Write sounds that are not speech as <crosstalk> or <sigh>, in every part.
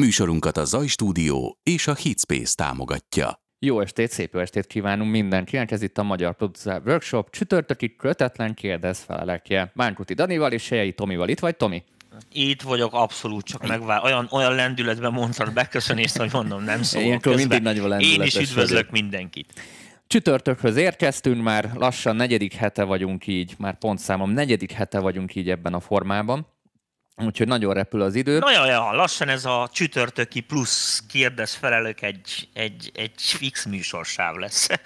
Műsorunkat a Zaj Stúdió és a Hitspace támogatja. Jó estét, szép jó estét kívánunk mindenkinek, ez itt a Magyar Producer Workshop, csütörtöki kötetlen kérdez felelekje. Bánkuti Danival és Sejei Tomival. Itt vagy, Tomi? Itt vagyok, abszolút csak megvár. Olyan, olyan lendületben mondtad beköszönést, hogy mondom, nem szólok Ilyenkor mindig nagy Én is üdvözlök vagyok. mindenkit. Csütörtökhöz érkeztünk, már lassan negyedik hete vagyunk így, már pontszámom negyedik hete vagyunk így ebben a formában. Úgyhogy nagyon repül az idő. Na ja, lassan ez a csütörtöki plusz kérdez felelők egy, egy, egy fix műsorsáv lesz. <laughs>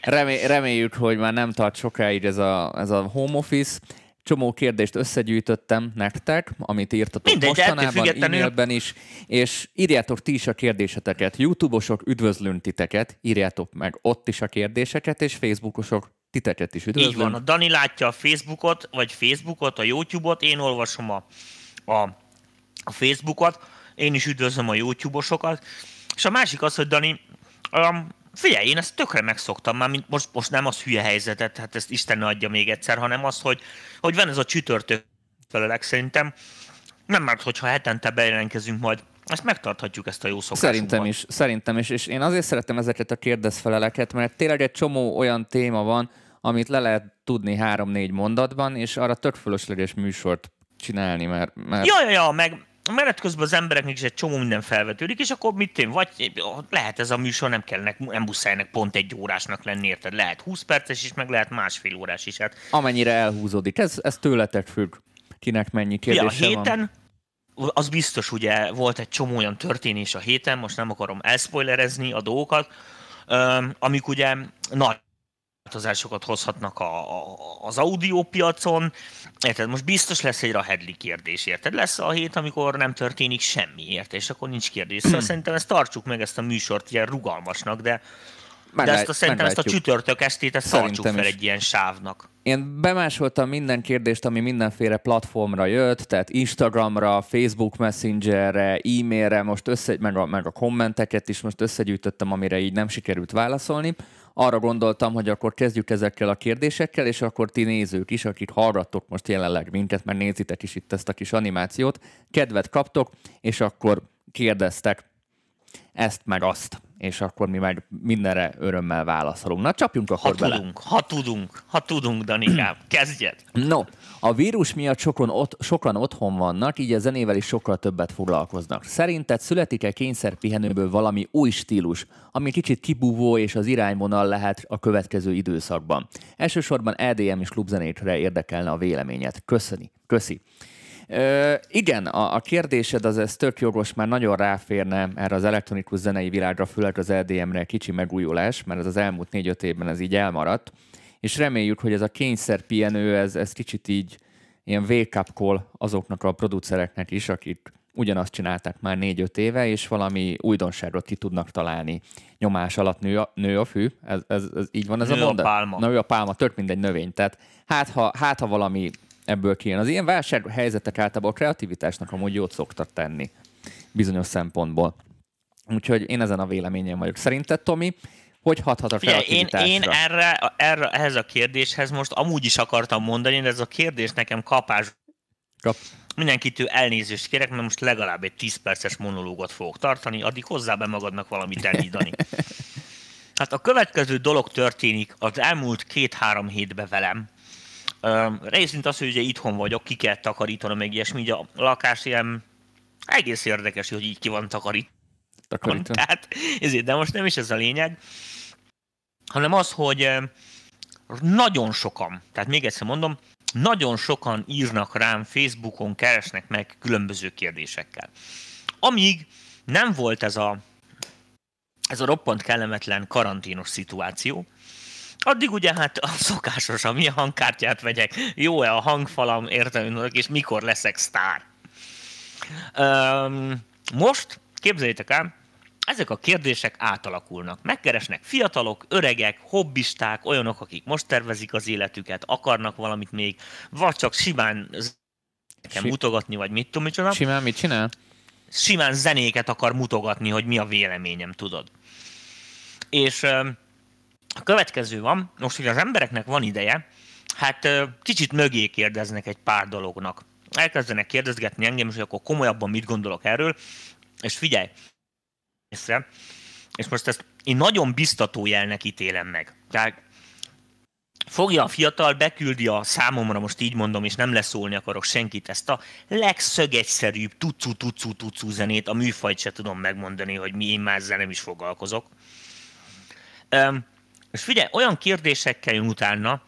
Remé, reméljük, hogy már nem tart sokáig ez a, ez a home office. Csomó kérdést összegyűjtöttem nektek, amit írtatok Mindegy, mostanában, e-mailben is, és írjátok ti is a kérdéseteket. Youtube-osok üdvözlünk titeket, írjátok meg ott is a kérdéseket, és Facebookosok titeket is üdvözlöm. Így van, a Dani látja a Facebookot, vagy Facebookot, a YouTube-ot, én olvasom a, a, a Facebookot, én is üdvözlöm a YouTube-osokat, és a másik az, hogy Dani, um, figyelj, én ezt tökre megszoktam már, mint most, most nem az hülye helyzetet, hát ezt Isten adja még egyszer, hanem az, hogy, hogy van ez a csütörtök felelek szerintem, nem már, hogyha hetente bejelentkezünk majd ezt megtarthatjuk, ezt a jó szokásunkat. Szerintem is, szerintem is, és én azért szeretem ezeket a kérdezfeleleket, mert tényleg egy csomó olyan téma van, amit le lehet tudni három-négy mondatban, és arra tök fölösleges műsort csinálni, mert... mert... Ja, ja, ja, meg menet közben az embereknek is egy csomó minden felvetődik, és akkor mit én, vagy lehet ez a műsor, nem kell nem muszáj pont egy órásnak lenni, érted? Lehet 20 perces is, meg lehet másfél órás is. Hát. Amennyire elhúzódik, ez, ez tőletek függ, kinek mennyi kérdése ja, a héten, van az biztos, ugye volt egy csomó olyan történés a héten, most nem akarom elspoilerezni a dolgokat, amik ugye nagy változásokat hozhatnak a, a, az audiópiacon. Érted? Most biztos lesz egy rahedli kérdés, érted? Lesz a hét, amikor nem történik semmi, érted? És akkor nincs kérdés. Szóval <clears throat> szerintem ezt tartsuk meg ezt a műsort ilyen rugalmasnak, de de ezt a, szerintem ezt a csütörtök estét ezt tartsuk fel is. egy ilyen sávnak. Én bemásoltam minden kérdést, ami mindenféle platformra jött, tehát Instagramra, Facebook Messengerre, e-mailre, most össze, meg, a, meg a kommenteket is most összegyűjtöttem, amire így nem sikerült válaszolni. Arra gondoltam, hogy akkor kezdjük ezekkel a kérdésekkel, és akkor ti nézők is, akik hallgattok most jelenleg minket, mert nézitek is itt ezt a kis animációt, kedvet kaptok, és akkor kérdeztek ezt meg azt és akkor mi meg mindenre örömmel válaszolunk. Na, csapjunk akkor ha bele. Tudunk, ha tudunk, ha tudunk, Danikám, kezdjed. No, a vírus miatt sokan, ot- sokan otthon vannak, így a zenével is sokkal többet foglalkoznak. Szerinted születik-e kényszerpihenőből valami új stílus, ami kicsit kibúvó és az irányvonal lehet a következő időszakban? Elsősorban EDM és klubzenétre érdekelne a véleményet. Köszöni. Köszi. Ö, igen, a, a kérdésed az ez tök jogos, már nagyon ráférne erre az elektronikus zenei világra, főleg az EDM-re kicsi megújulás, mert ez az elmúlt négy-öt évben ez így elmaradt, és reméljük, hogy ez a kényszer pihenő, ez, ez kicsit így ilyen wake-up call azoknak a producereknek is, akik ugyanazt csinálták már négy-öt éve, és valami újdonságot ki tudnak találni. Nyomás alatt nő a, nő a fű, ez, ez, ez így van ez nő a mondat? a pálma. Nő a pálma, tök mindegy növény. Tehát hát ha, hát, ha valami ebből kijön. Az ilyen válsághelyzetek általában a kreativitásnak amúgy jót szoktak tenni bizonyos szempontból. Úgyhogy én ezen a véleményem vagyok. Szerinted, Tomi, hogy hathat a kreativitásra? Én, én erre, erre, ehhez a kérdéshez most amúgy is akartam mondani, de ez a kérdés nekem kapás. Kap. Mindenkitől elnézést kérek, mert most legalább egy 10 perces monológot fogok tartani, addig hozzá be magadnak valamit elmondani. <laughs> Hát a következő dolog történik az elmúlt két-három hétben velem, részint az, hogy ugye itthon vagyok, ki kell takarítanom, meg ilyesmi, ugye a lakás ilyen egész érdekes, hogy így ki van takarít. Tehát, <laughs> ezért, de most nem is ez a lényeg, hanem az, hogy nagyon sokan, tehát még egyszer mondom, nagyon sokan írnak rám Facebookon, keresnek meg különböző kérdésekkel. Amíg nem volt ez a, ez a roppant kellemetlen karanténos szituáció, Addig ugye hát a szokásos, a milyen hangkártyát vegyek, jó-e a hangfalam, értem, és mikor leszek sztár. Um, most, képzeljétek el, ezek a kérdések átalakulnak. Megkeresnek fiatalok, öregek, hobbisták, olyanok, akik most tervezik az életüket, akarnak valamit még, vagy csak simán nekem si- mutogatni, vagy mit tudom, micsoda. Simán mit csinál? Simán zenéket akar mutogatni, hogy mi a véleményem, tudod. És a következő van, most, hogy az embereknek van ideje, hát kicsit mögé kérdeznek egy pár dolognak. Elkezdenek kérdezgetni engem, és hogy akkor komolyabban mit gondolok erről. És figyelj, és most ezt én nagyon biztató jelnek ítélem meg. Tehát fogja a fiatal, beküldi a számomra, most így mondom, és nem leszólni akarok senkit, ezt a legszögegyszerűbb tucu tucu tucu zenét, a műfajt se tudom megmondani, hogy mi én már ezzel nem is foglalkozok. Um, és figyelj, olyan kérdésekkel jön utána,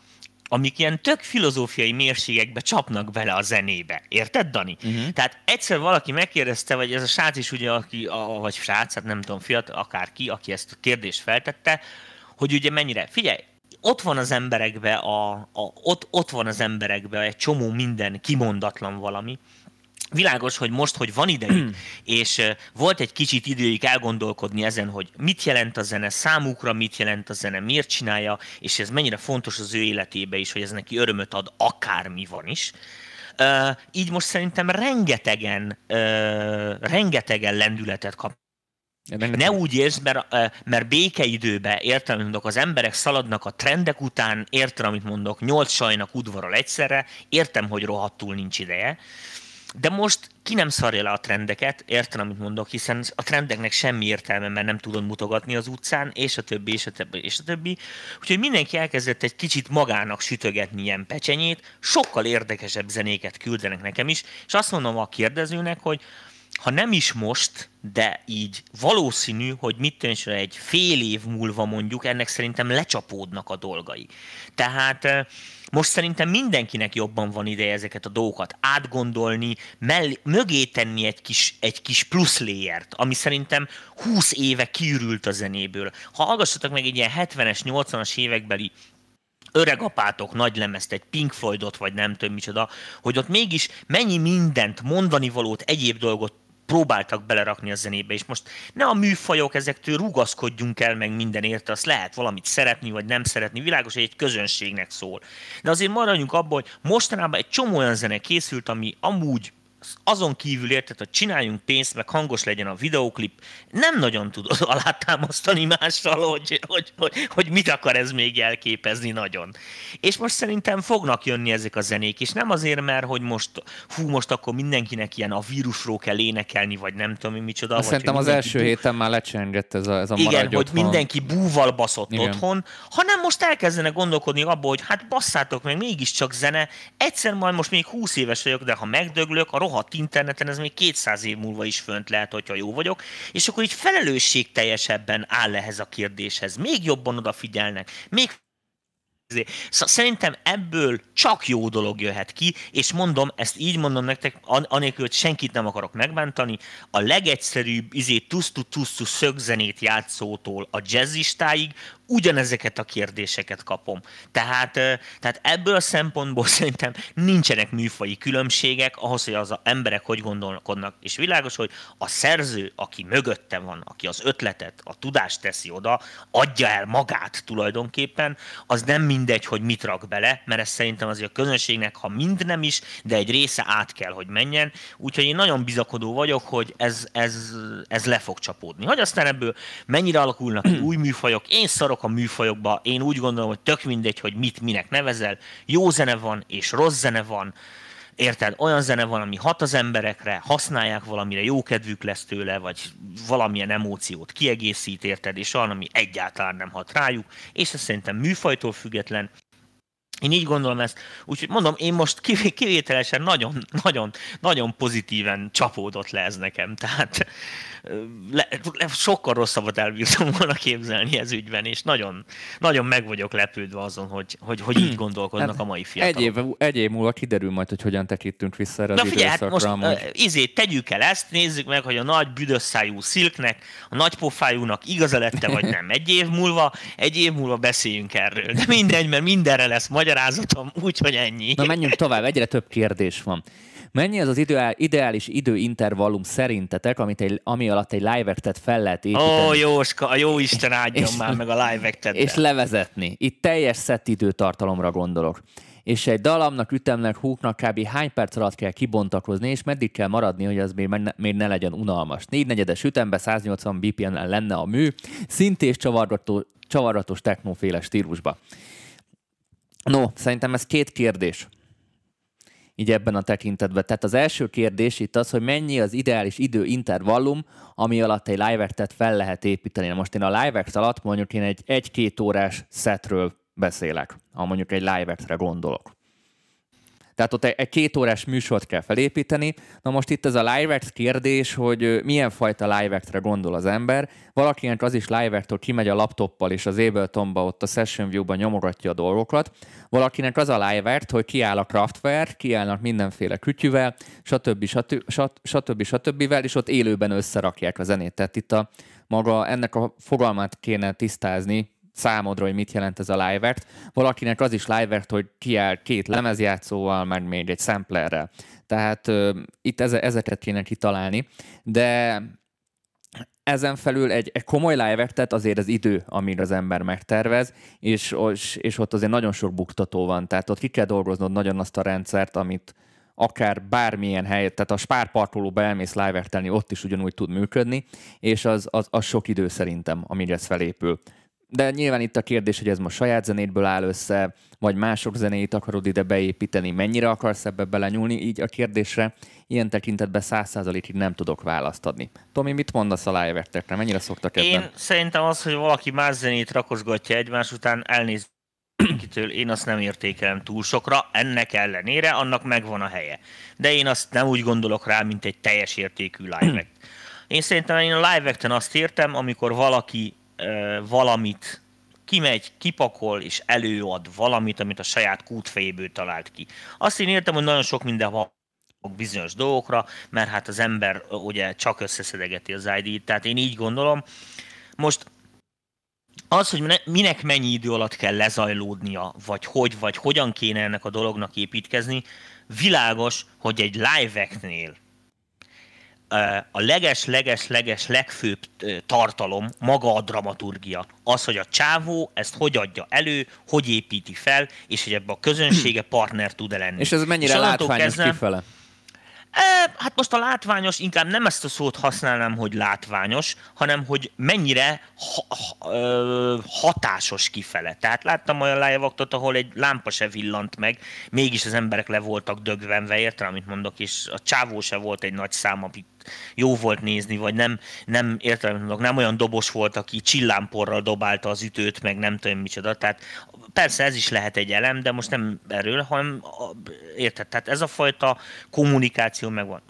amik ilyen tök filozófiai mérségekbe csapnak bele a zenébe. Érted, Dani? Uh-huh. Tehát egyszer valaki megkérdezte, vagy ez a srác is ugye, aki, a, vagy srác, hát nem tudom, fiatal, akárki, aki ezt a kérdést feltette, hogy ugye mennyire, figyelj, ott van az emberekbe, a, a, ott, ott van az emberekbe egy csomó minden kimondatlan valami, Világos, hogy most, hogy van idejük, és volt egy kicsit időjük elgondolkodni ezen, hogy mit jelent a zene számukra, mit jelent a zene, miért csinálja, és ez mennyire fontos az ő életébe is, hogy ez neki örömöt ad, akármi van is. Uh, így most szerintem rengetegen, uh, rengetegen lendületet kap. Ne úgy érsz, mert, mert békeidőben, értem, mondok, az emberek szaladnak a trendek után, értem, amit mondok, nyolc sajnak udvarol egyszerre, értem, hogy rohadtul nincs ideje, de most ki nem szarja le a trendeket, értem, amit mondok, hiszen a trendeknek semmi értelme, mert nem tudod mutogatni az utcán, és a többi, és a többi, és a többi. Úgyhogy mindenki elkezdett egy kicsit magának sütögetni ilyen pecsenyét, sokkal érdekesebb zenéket küldenek nekem is, és azt mondom a kérdezőnek, hogy ha nem is most, de így valószínű, hogy mit tűnse egy fél év múlva mondjuk, ennek szerintem lecsapódnak a dolgai. Tehát most szerintem mindenkinek jobban van ideje ezeket a dolgokat átgondolni, mell- mögé tenni egy kis, egy kis plusz léjert, ami szerintem 20 éve kiürült a zenéből. Ha hallgassatok meg egy ilyen 70-es, 80-as évekbeli öregapátok nagy lemezt, egy Pink Floydot, vagy nem tudom micsoda, hogy ott mégis mennyi mindent, mondani valót, egyéb dolgot próbáltak belerakni a zenébe, és most ne a műfajok, ezektől rugaszkodjunk el meg minden érte, azt lehet valamit szeretni, vagy nem szeretni, világos, hogy egy közönségnek szól. De azért maradjunk abban, hogy mostanában egy csomó olyan zene készült, ami amúgy azon kívül érted, hogy csináljunk pénzt, meg hangos legyen a videóklip, nem nagyon tudod <laughs> alátámasztani mással, hogy, hogy, hogy, hogy mit akar ez még jelképezni nagyon. És most szerintem fognak jönni ezek a zenék, és nem azért, mert hogy most, hú, most akkor mindenkinek ilyen a vírusról kell énekelni, vagy nem tudom, mi micsoda. Azt szerintem az első bú... héten már lecsengett ez a, ez a Igen, hogy otthon. mindenki búval baszott Igen. otthon, hanem most elkezdenek gondolkodni abból, hogy hát basszátok meg, mégiscsak zene, egyszer majd most még 20 éves vagyok, de ha megdöglök, a rohadt interneten ez még 200 év múlva is fönt lehet, hogyha jó vagyok, és akkor így felelősségteljesebben áll ehhez a kérdéshez. Még jobban odafigyelnek, még Szerintem ebből csak jó dolog jöhet ki, és mondom, ezt így mondom nektek, anélkül, hogy senkit nem akarok megbántani, a legegyszerűbb izé tusztu-tusztu szögzenét játszótól a jazzistáig ugyanezeket a kérdéseket kapom. Tehát, tehát ebből a szempontból <laughs> szerintem nincsenek műfai különbségek ahhoz, hogy az emberek hogy gondolkodnak. És világos, hogy a szerző, aki mögötte van, aki az ötletet, a tudást teszi oda, adja el magát tulajdonképpen, az nem mindegy, hogy mit rak bele, mert ez szerintem azért a közönségnek, ha mind nem is, de egy része át kell, hogy menjen. Úgyhogy én nagyon bizakodó vagyok, hogy ez, ez, ez le fog csapódni. Hogy aztán ebből mennyire alakulnak új műfajok, én szarok a műfajokba. Én úgy gondolom, hogy tök mindegy, hogy mit minek nevezel. Jó zene van, és rossz zene van. Érted? Olyan zene van, ami hat az emberekre, használják valamire, jó kedvük lesz tőle, vagy valamilyen emóciót kiegészít, érted? És olyan, ami egyáltalán nem hat rájuk. És ez szerintem műfajtól független, én így gondolom ezt. Úgyhogy mondom, én most kivételesen nagyon, nagyon, nagyon pozitíven csapódott le ez nekem. Tehát le, le, sokkal rosszabbat elbírtam volna képzelni ez ügyben, és nagyon, nagyon meg vagyok lepődve azon, hogy, hogy, hogy így gondolkodnak hát a mai fiatalok. Egy év, egy év múlva kiderül majd, hogy hogyan tekintünk vissza erre Na az figyelj, hát most uh, izé, tegyük el ezt, nézzük meg, hogy a nagy büdösszájú szilknek, a nagy pofájúnak igaza lette, vagy nem. Egy év múlva, egy év múlva beszéljünk erről. De mindegy, mert mindenre lesz magyarázatom, úgyhogy ennyi. Na menjünk tovább, egyre több kérdés van. Mennyi az az ideál, ideális időintervallum szerintetek, amit egy, ami alatt egy live actet fel lehet építeni? Ó, Jóska, a jó Isten áldjon és, már meg a live actet És levezetni. Itt teljes szett időtartalomra gondolok. És egy dalamnak, ütemnek, húknak kb. hány perc alatt kell kibontakozni, és meddig kell maradni, hogy az még, ne, még ne legyen unalmas. Négynegyedes ütembe 180 BPM-en lenne a mű, szintés csavargató, csavaratos technóféle stílusba. No, szerintem ez két kérdés. így ebben a tekintetben. Tehát az első kérdés itt az, hogy mennyi az ideális idő intervallum, ami alatt egy live fel lehet építeni. Most én a live alatt mondjuk én egy egy-két órás setről beszélek, ha mondjuk egy live gondolok. Tehát ott egy két órás műsort kell felépíteni. Na most itt ez a live kérdés, hogy milyen fajta live gondol az ember. Valakinek az is live hogy kimegy a laptoppal és az Abletonba ott a Session View-ban nyomogatja a dolgokat. Valakinek az a live hogy kiáll a Craftware, kiállnak mindenféle kütyüvel, stb. stb. stb. stb. és ott élőben összerakják a zenét. Tehát itt a maga ennek a fogalmát kéne tisztázni, számodra, hogy mit jelent ez a live Valakinek az is live hogy kiáll két lemezjátszóval, meg még egy samplerrel. Tehát uh, itt eze, ezeket kéne kitalálni, de ezen felül egy, egy komoly live tehát azért az idő, amire az ember megtervez, és, és, ott azért nagyon sok buktató van, tehát ott ki kell dolgoznod nagyon azt a rendszert, amit akár bármilyen helyet, tehát a spárparkolóba elmész live ott is ugyanúgy tud működni, és az, az, az sok idő szerintem, amire ez felépül de nyilván itt a kérdés, hogy ez most saját zenétből áll össze, vagy mások zenéit akarod ide beépíteni, mennyire akarsz ebbe belenyúlni, így a kérdésre ilyen tekintetben száz százalékig nem tudok választ adni. Tomi, mit mondasz a live Mennyire szoktak ebben? Én szerintem az, hogy valaki más zenét rakosgatja egymás után, elnéz kitől, én azt nem értékelem túl sokra, ennek ellenére annak megvan a helye. De én azt nem úgy gondolok rá, mint egy teljes értékű live Én szerintem én a live azt értem, amikor valaki valamit kimegy, kipakol és előad valamit, amit a saját kútfejéből talált ki. Azt én értem, hogy nagyon sok minden van bizonyos dolgokra, mert hát az ember ugye csak összeszedegeti az ID-t, tehát én így gondolom. Most az, hogy minek mennyi idő alatt kell lezajlódnia, vagy hogy, vagy hogyan kéne ennek a dolognak építkezni, világos, hogy egy live-eknél a leges-leges-leges legfőbb tartalom maga a dramaturgia. Az, hogy a csávó ezt hogy adja elő, hogy építi fel, és hogy ebbe a közönsége <clears throat> partner tud-e lenni. És ez mennyire és látványos kezdve, kifele? Hát most a látványos, inkább nem ezt a szót használnám, hogy látványos, hanem hogy mennyire ha, ha, hatásos kifele. Tehát láttam olyan live ahol egy lámpa se villant meg, mégis az emberek le voltak dögvenve, értem, amit mondok, és a csávó se volt egy nagy szám, amit jó volt nézni, vagy nem, nem mondok, nem olyan dobos volt, aki csillámporral dobálta az ütőt, meg nem tudom micsoda. Tehát persze ez is lehet egy elem, de most nem erről, hanem érted, tehát ez a fajta kommunikáció megvan.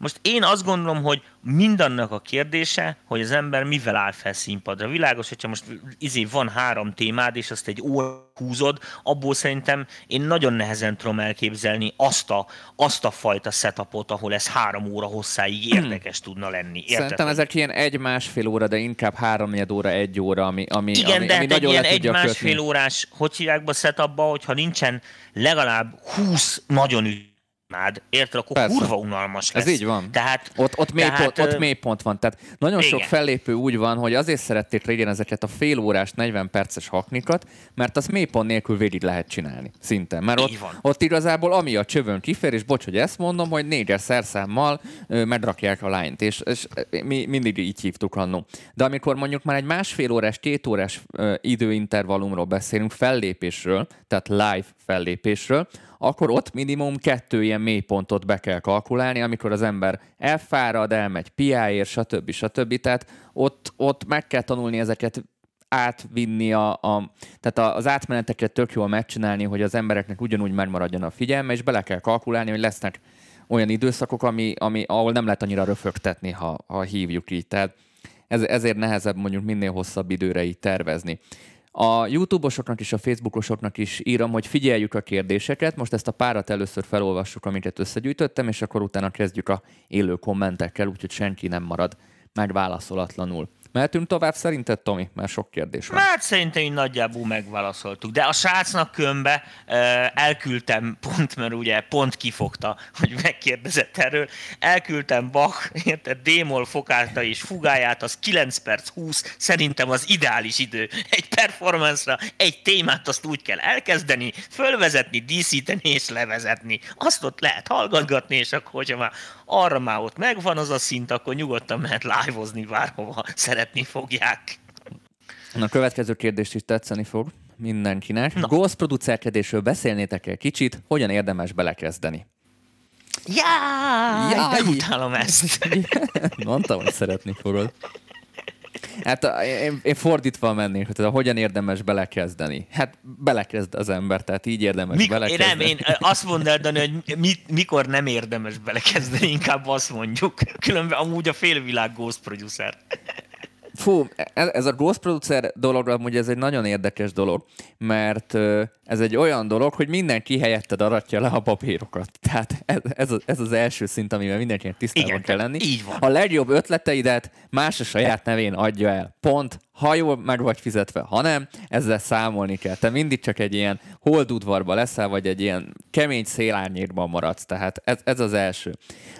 Most én azt gondolom, hogy mindannak a kérdése, hogy az ember mivel áll fel színpadra. Világos, hogyha most izé van három témád, és azt egy óra húzod, abból szerintem én nagyon nehezen tudom elképzelni azt a, azt a fajta setupot, ahol ez három óra hosszáig hmm. érdekes tudna lenni. Érted? Szerintem ezek ilyen egy-másfél óra, de inkább három óra, egy óra, ami, ami, Igen, ami, de ami hát egy ilyen egy-másfél órás, hogy hívják be setupba, hogyha nincsen legalább 20 nagyon ügy mád, érted, akkor Persze. kurva unalmas lesz. Ez így van. Tehát, ott, ott, mély tehát, pont, ott mély pont van. Tehát nagyon igen. sok fellépő úgy van, hogy azért szerették régen ezeket a fél órás, 40 perces haknikat, mert az mélypont nélkül végig lehet csinálni. Szinte. Mert ott, ott igazából ami a csövön kifér, és bocs, hogy ezt mondom, hogy négyes szerszámmal ö, megrakják a lányt, és, és mi mindig így hívtuk annó. De amikor mondjuk már egy másfél órás, két órás ö, időintervallumról beszélünk, fellépésről, tehát live fellépésről, akkor ott minimum kettő ilyen mélypontot be kell kalkulálni, amikor az ember elfárad, elmegy piáért, stb. stb. Tehát ott, ott meg kell tanulni ezeket átvinni a, a tehát az átmeneteket tök jól megcsinálni, hogy az embereknek ugyanúgy megmaradjon a figyelme, és bele kell kalkulálni, hogy lesznek olyan időszakok, ami, ami, ahol nem lehet annyira röfögtetni, ha, ha hívjuk így. Tehát ez, ezért nehezebb mondjuk minél hosszabb időre így tervezni. A YouTube-osoknak és a Facebookosoknak is írom, hogy figyeljük a kérdéseket. Most ezt a párat először felolvassuk, amiket összegyűjtöttem, és akkor utána kezdjük a élő kommentekkel, úgyhogy senki nem marad megválaszolatlanul. Mehetünk tovább szerinted, Tomi? Mert sok kérdés van. Hát szerintem így nagyjából megválaszoltuk. De a srácnak kömbe elküldtem pont, mert ugye pont kifogta, hogy megkérdezett erről. Elküldtem Bach, érted, Démol fokáta és fugáját, az 9 perc 20, szerintem az ideális idő. Egy performance-ra, egy témát azt úgy kell elkezdeni, fölvezetni, díszíteni és levezetni. Azt ott lehet hallgatgatni, és akkor, hogyha már arra már ott megvan az a szint, akkor nyugodtan mehet live-ozni bárhova szeretni fogják. Na, a következő kérdést is tetszeni fog mindenkinek. Na. Ghost producerkedésről beszélnétek el kicsit, hogyan érdemes belekezdeni? Jaj, Jaj! utálom ezt. <laughs> Mondtam, hogy szeretni fogod. Hát én, én fordítva mennék, hogy a hogyan érdemes belekezdeni. Hát belekezd az ember, tehát így érdemes Mik, én belekezdeni. nem, én azt mondd Dani, hogy mit, mikor nem érdemes belekezdeni, inkább azt mondjuk. Különben amúgy a félvilág Ghost Producer. Fú, ez, ez a Ghost Producer dolog, amúgy ez egy nagyon érdekes dolog, mert ez egy olyan dolog, hogy mindenki helyetted aratja le a papírokat. <laughs> Tehát ez, ez, az, ez az első szint, amivel mindenkinek tisztában Igen, kell lenni. így van. A legjobb ötleteidet más a saját nevén adja el. Pont. Ha jól meg vagy fizetve, ha nem, ezzel számolni kell. Te mindig csak egy ilyen holdudvarba leszel, vagy egy ilyen kemény szélárnyékban maradsz. Tehát ez, ez az első.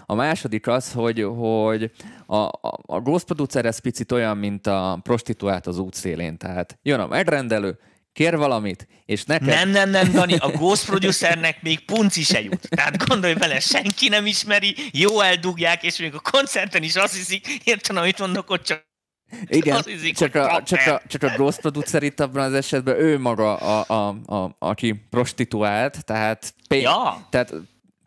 A második az, hogy, hogy a, a, a ghost producer ez picit olyan, mint a prostituált az útszélén. Tehát jön a megrendelő, kér valamit, és neked... Nem, nem, nem, Dani, a Ghost Producernek még punci se jut. Tehát gondolj bele, senki nem ismeri, jó eldugják, és még a koncerten is azt hiszik, értem, amit mondok, ott csak <laughs> Igen, hiszik, csak a, csak, a, csak a ghost producer itt abban az esetben ő maga, a, a, a, aki prostituált, tehát, pén, Ja. tehát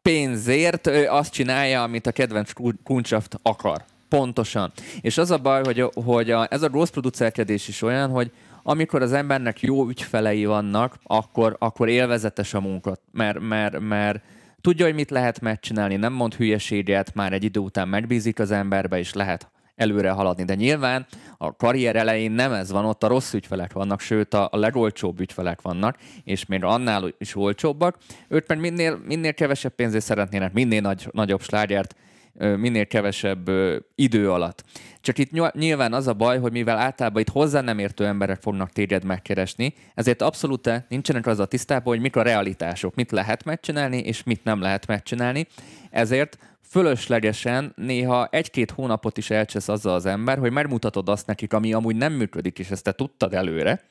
pénzért ő azt csinálja, amit a kedvenc kun- kuncshaft akar. Pontosan. És az a baj, hogy, hogy a, ez a ghost producerkedés is olyan, hogy amikor az embernek jó ügyfelei vannak, akkor, akkor élvezetes a munka, mert, mert, mert tudja, hogy mit lehet megcsinálni, nem mond hülyeséget, már egy idő után megbízik az emberbe, és lehet előre haladni. De nyilván a karrier elején nem ez van, ott a rossz ügyfelek vannak, sőt a, a legolcsóbb ügyfelek vannak, és még annál is olcsóbbak. Őt meg minél, minél kevesebb pénzért szeretnének, minél nagy, nagyobb slágert, minél kevesebb idő alatt. Csak itt nyilv- nyilván az a baj, hogy mivel általában itt hozzá nem értő emberek fognak téged megkeresni, ezért abszolút nincsenek az a tisztában, hogy mik a realitások, mit lehet megcsinálni, és mit nem lehet megcsinálni. Ezért fölöslegesen néha egy-két hónapot is elcsesz azzal az ember, hogy megmutatod azt nekik, ami amúgy nem működik, és ezt te tudtad előre,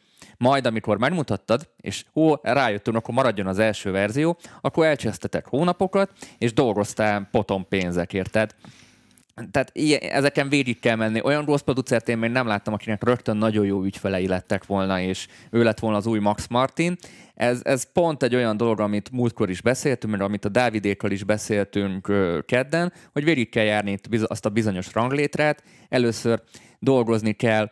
majd amikor megmutattad, és ó, rájöttünk, akkor maradjon az első verzió, akkor elcsesztetek hónapokat, és dolgoztál potom pénzekért. Tehát tehát ilyen, ezeken végig kell menni. Olyan rossz producert én még nem láttam, akinek rögtön nagyon jó ügyfelei lettek volna, és ő lett volna az új Max Martin. Ez, ez pont egy olyan dolog, amit múltkor is beszéltünk, mert amit a Dávidékkal is beszéltünk kedden, hogy végig kell járni azt a bizonyos ranglétrát. Először dolgozni kell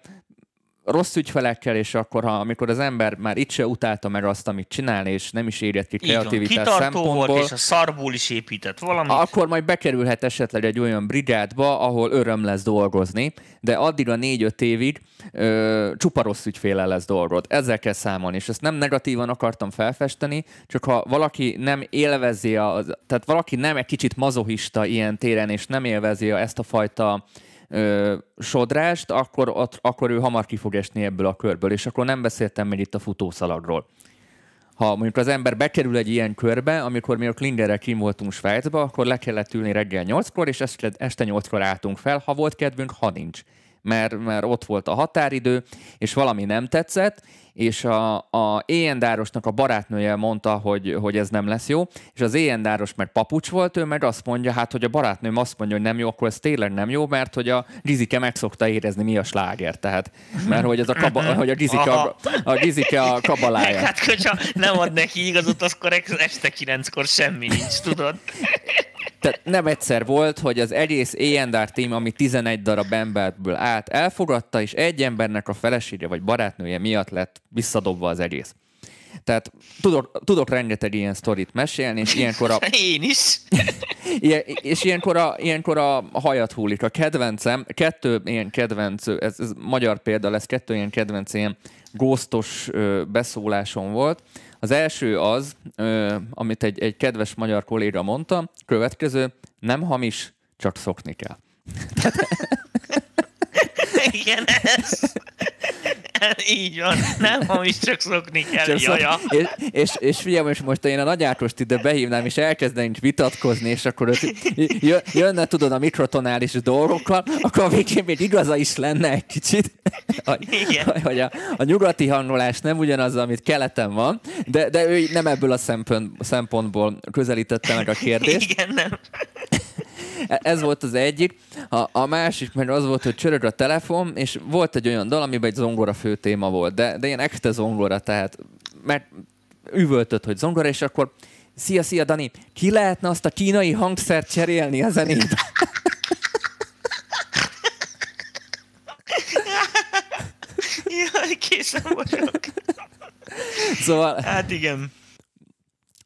rossz ügyfelekkel, és akkor, ha, amikor az ember már itt se utálta meg azt, amit csinál, és nem is érett ki van, kreativitás kitartó szempontból, volt, és a szarból is épített valamit. akkor majd bekerülhet esetleg egy olyan brigádba, ahol öröm lesz dolgozni, de addig a négy-öt évig ö, csupa rossz ügyféle lesz dolgod. Ezzel kell számolni, és ezt nem negatívan akartam felfesteni, csak ha valaki nem élvezi, a, tehát valaki nem egy kicsit mazohista ilyen téren, és nem élvezi ezt a fajta ö, sodrást, akkor, ott, akkor ő hamar ki fog esni ebből a körből, és akkor nem beszéltem még itt a futószalagról. Ha mondjuk az ember bekerül egy ilyen körbe, amikor mi a Klingerrel kim voltunk Svájcba, akkor le kellett ülni reggel 8-kor, és este, este 8-kor álltunk fel, ha volt kedvünk, ha nincs. Mert, mert ott volt a határidő, és valami nem tetszett, és a, a éjendárosnak a barátnője mondta, hogy, hogy ez nem lesz jó, és az éjendáros meg papucs volt, ő meg azt mondja, hát, hogy a barátnőm azt mondja, hogy nem jó, akkor ez tényleg nem jó, mert hogy a Rizike meg szokta érezni, mi a sláger, tehát, mert hogy, az a, kaba, hogy a Rizike a, a, Rizike a kabalája. Hát, hogyha nem ad neki igazat, akkor este kilenckor semmi nincs, tudod? Tehát nem egyszer volt, hogy az egész A&R team, ami 11 darab emberből állt, elfogadta, és egy embernek a felesége vagy barátnője miatt lett visszadobva az egész. Tehát tudok, tudok rengeteg ilyen sztorit mesélni, és ilyenkor a, <laughs> Én is. <laughs> ilyen, és ilyenkor a, ilyenkor a hajat hullik. A kedvencem, kettő ilyen kedvenc, ez, ez magyar példa lesz, kettő ilyen kedvenc ilyen góztos beszólásom volt. Az első az, ö, amit egy, egy kedves magyar kolléga mondta, következő, nem hamis, csak szokni kell. <laughs> Igen, ez. <laughs> Így van. Nem, hamis csak szokni kell. Csak szok- és, és, és figyelj, most, most én a Nagy Ákost ide behívnám, és elkezdenénk vitatkozni, és akkor ott jö- jönne, tudod, a mikrotonális dolgokkal, akkor a végén még igaza is lenne egy kicsit, hogy, Igen. hogy a, a nyugati hangolás nem ugyanaz, amit keleten van, de, de ő nem ebből a szempont, szempontból közelítette meg a kérdést. Igen, nem. Ez volt az egyik. A, a másik meg az volt, hogy csörög a telefon, és volt egy olyan dal, amiben egy zongora fő téma volt, de, de ilyen extra zongora, tehát mert üvöltött, hogy zongora, és akkor Szia, szia, Dani! Ki lehetne azt a kínai hangszert cserélni a zenét? <laughs> Jaj, készen vagyok. Szóval Hát igen.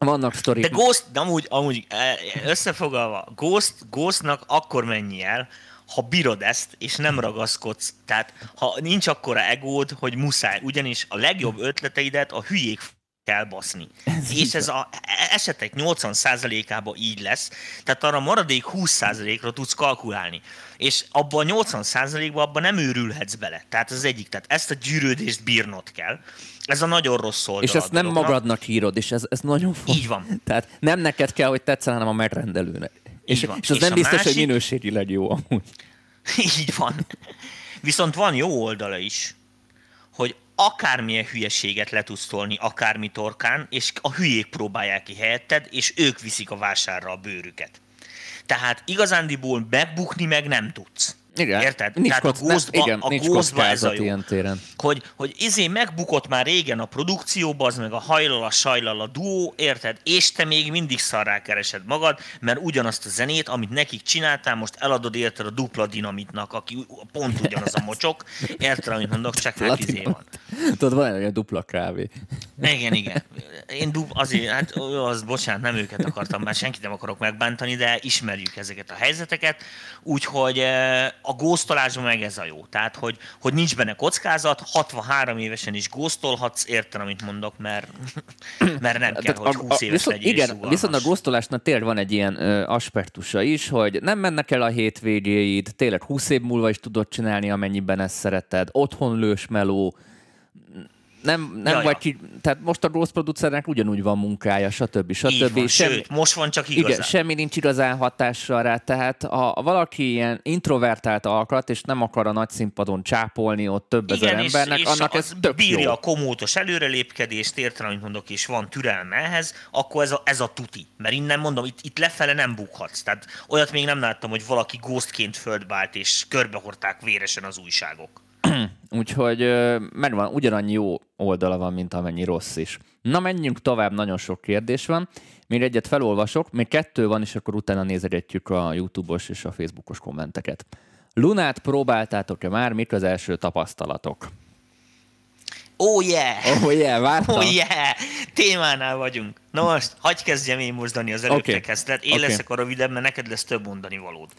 Vannak sztorik. De Ghost, de amúgy, amúgy eh, összefoglalva, Ghost, Ghostnak akkor menj el, ha bírod ezt, és nem ragaszkodsz. Tehát, ha nincs akkora egód, hogy muszáj. Ugyanis a legjobb ötleteidet a hülyék kell baszni. Ez és ez a esetek 80%-ában így lesz, tehát arra maradék 20%-ra tudsz kalkulálni. És abban a 80%-ban abban nem őrülhetsz bele. Tehát az egyik, tehát ezt a gyűrődést bírnod kell. Ez a nagyon rossz oldal. És ezt nem dolognak. magadnak írod, és ez, ez nagyon fontos. Így van. <laughs> Tehát nem neked kell, hogy tetszel, hanem a megrendelőnek. És, van. és az És nem biztos, hogy másik- minőségileg jó amúgy. <laughs> Így van. Viszont van jó oldala is, hogy akármilyen hülyeséget le tudsz tolni akármi torkán, és a hülyék próbálják ki helyetted, és ők viszik a vásárra a bőrüket. Tehát igazándiból megbukni meg nem tudsz. Igen. Érted? Nincs, Tehát kock, a Ghostba, igen, a nincs Ghostba ez a jó ilyen téren. hogy, hogy izé megbukott már régen a produkcióba, az meg a hajlal a sajlal a duó, érted? És te még mindig szarrá keresed magad, mert ugyanazt a zenét, amit nekik csináltál, most eladod érted a dupla dinamitnak, aki pont ugyanaz a mocsok, érted, amit mondok, csak hát izé van. Tudod, van egy dupla kávé. Igen, igen. Én dub, azért, hát az, bocsánat, nem őket akartam, már senkit nem akarok megbántani, de ismerjük ezeket a helyzeteket, úgyhogy eh, a góztolásban meg ez a jó. Tehát, hogy, hogy nincs benne kockázat, 63 évesen is góztolhatsz, érted, amit mondok, mert, mert nem kell, hogy 20 éves viszont, legyél igen, rugalmas. viszont a góztolásnak tényleg van egy ilyen ö, aspektusa is, hogy nem mennek el a hétvégéid, tényleg 20 év múlva is tudod csinálni, amennyiben ezt szereted, otthon lős meló, nem, nem Ja, vagy ki, tehát most a góz producernek ugyanúgy van munkája, stb. stb. Így van, Semmi- sőt, most van csak igazán. igen, semmi nincs igazán hatással rá, tehát ha valaki ilyen introvertált alkat, és nem akar a nagy színpadon csápolni ott több ezer Igen, és, embernek, és annak ez tök bírja jó. a komótos előrelépkedést, értem, amit mondok, és van türelme ehhez, akkor ez a, ez a tuti. Mert innen mondom, itt, itt lefele nem bukhatsz. Tehát olyat még nem láttam, hogy valaki ghostként földbált, és körbehorták véresen az újságok. <clears throat> Úgyhogy megvan, ugyanannyi jó oldala van, mint amennyi rossz is. Na, menjünk tovább, nagyon sok kérdés van. Még egyet felolvasok, még kettő van, és akkor utána nézegetjük a YouTube-os és a Facebookos kommenteket. Lunát próbáltátok-e már? Mik az első tapasztalatok? Oh yeah! Oh yeah, vártam. Oh yeah! Témánál vagyunk. Na most, hagyj kezdjem én most, Dani, az előttre Oké. kezdted. Én Oké. leszek a rövidebb, mert neked lesz több mondani valód.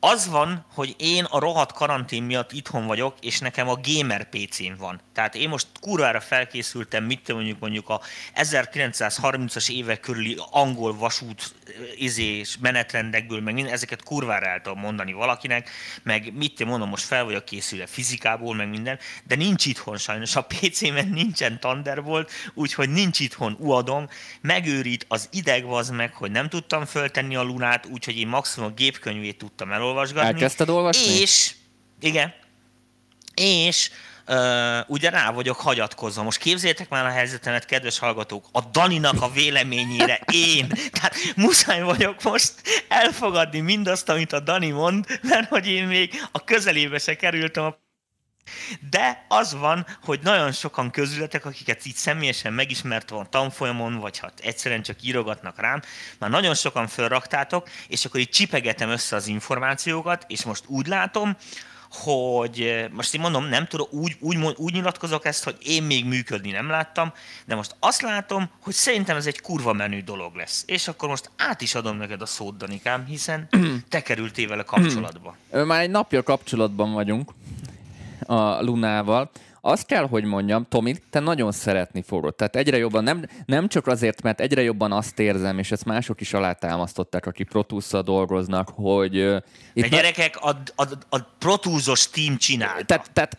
Az van, hogy én a rohadt karantén miatt itthon vagyok, és nekem a gamer PC-n van. Tehát én most kurvára felkészültem, mit te mondjuk mondjuk a 1930-as évek körüli angol vasút ö, izés menetrendekből, meg minden, ezeket kurvára el tudom mondani valakinek, meg mit te mondom, most fel vagyok készülve fizikából, meg minden, de nincs itthon sajnos a PC-ben nincsen Thunderbolt, úgyhogy nincs itthon uadom, megőrít az ideg meg, hogy nem tudtam föltenni a lunát, úgyhogy én maximum a gépkönyvét tudtam elolvasgatni. Elkezdted olvasni? És, igen, és Uh, ugye rá vagyok hagyatkozva. Most képzétek már a helyzetemet, kedves hallgatók, a Daninak a véleményére én. Tehát muszáj vagyok most elfogadni mindazt, amit a Dani mond, mert hogy én még a közelébe se kerültem a de az van, hogy nagyon sokan közületek, akiket így személyesen megismertem a tanfolyamon, vagy ha egyszerűen csak írogatnak rám, már nagyon sokan felraktátok, és akkor így csipegetem össze az információkat, és most úgy látom, hogy eh, most én mondom, nem tudom, úgy, úgy, úgy nyilatkozok ezt, hogy én még működni nem láttam, de most azt látom, hogy szerintem ez egy kurva menő dolog lesz. És akkor most át is adom neked a szót, Danikám, hiszen te kerültél vele kapcsolatba. Már egy napja kapcsolatban vagyunk a Lunával. Azt kell, hogy mondjam, Tomi, te nagyon szeretni fogod. Tehát egyre jobban, nem, nem csak azért, mert egyre jobban azt érzem, és ezt mások is alátámasztották, akik Protusszal dolgoznak, hogy De itt na- gyerekek, a, a, a protúzos team csinálta. tehát, tehát,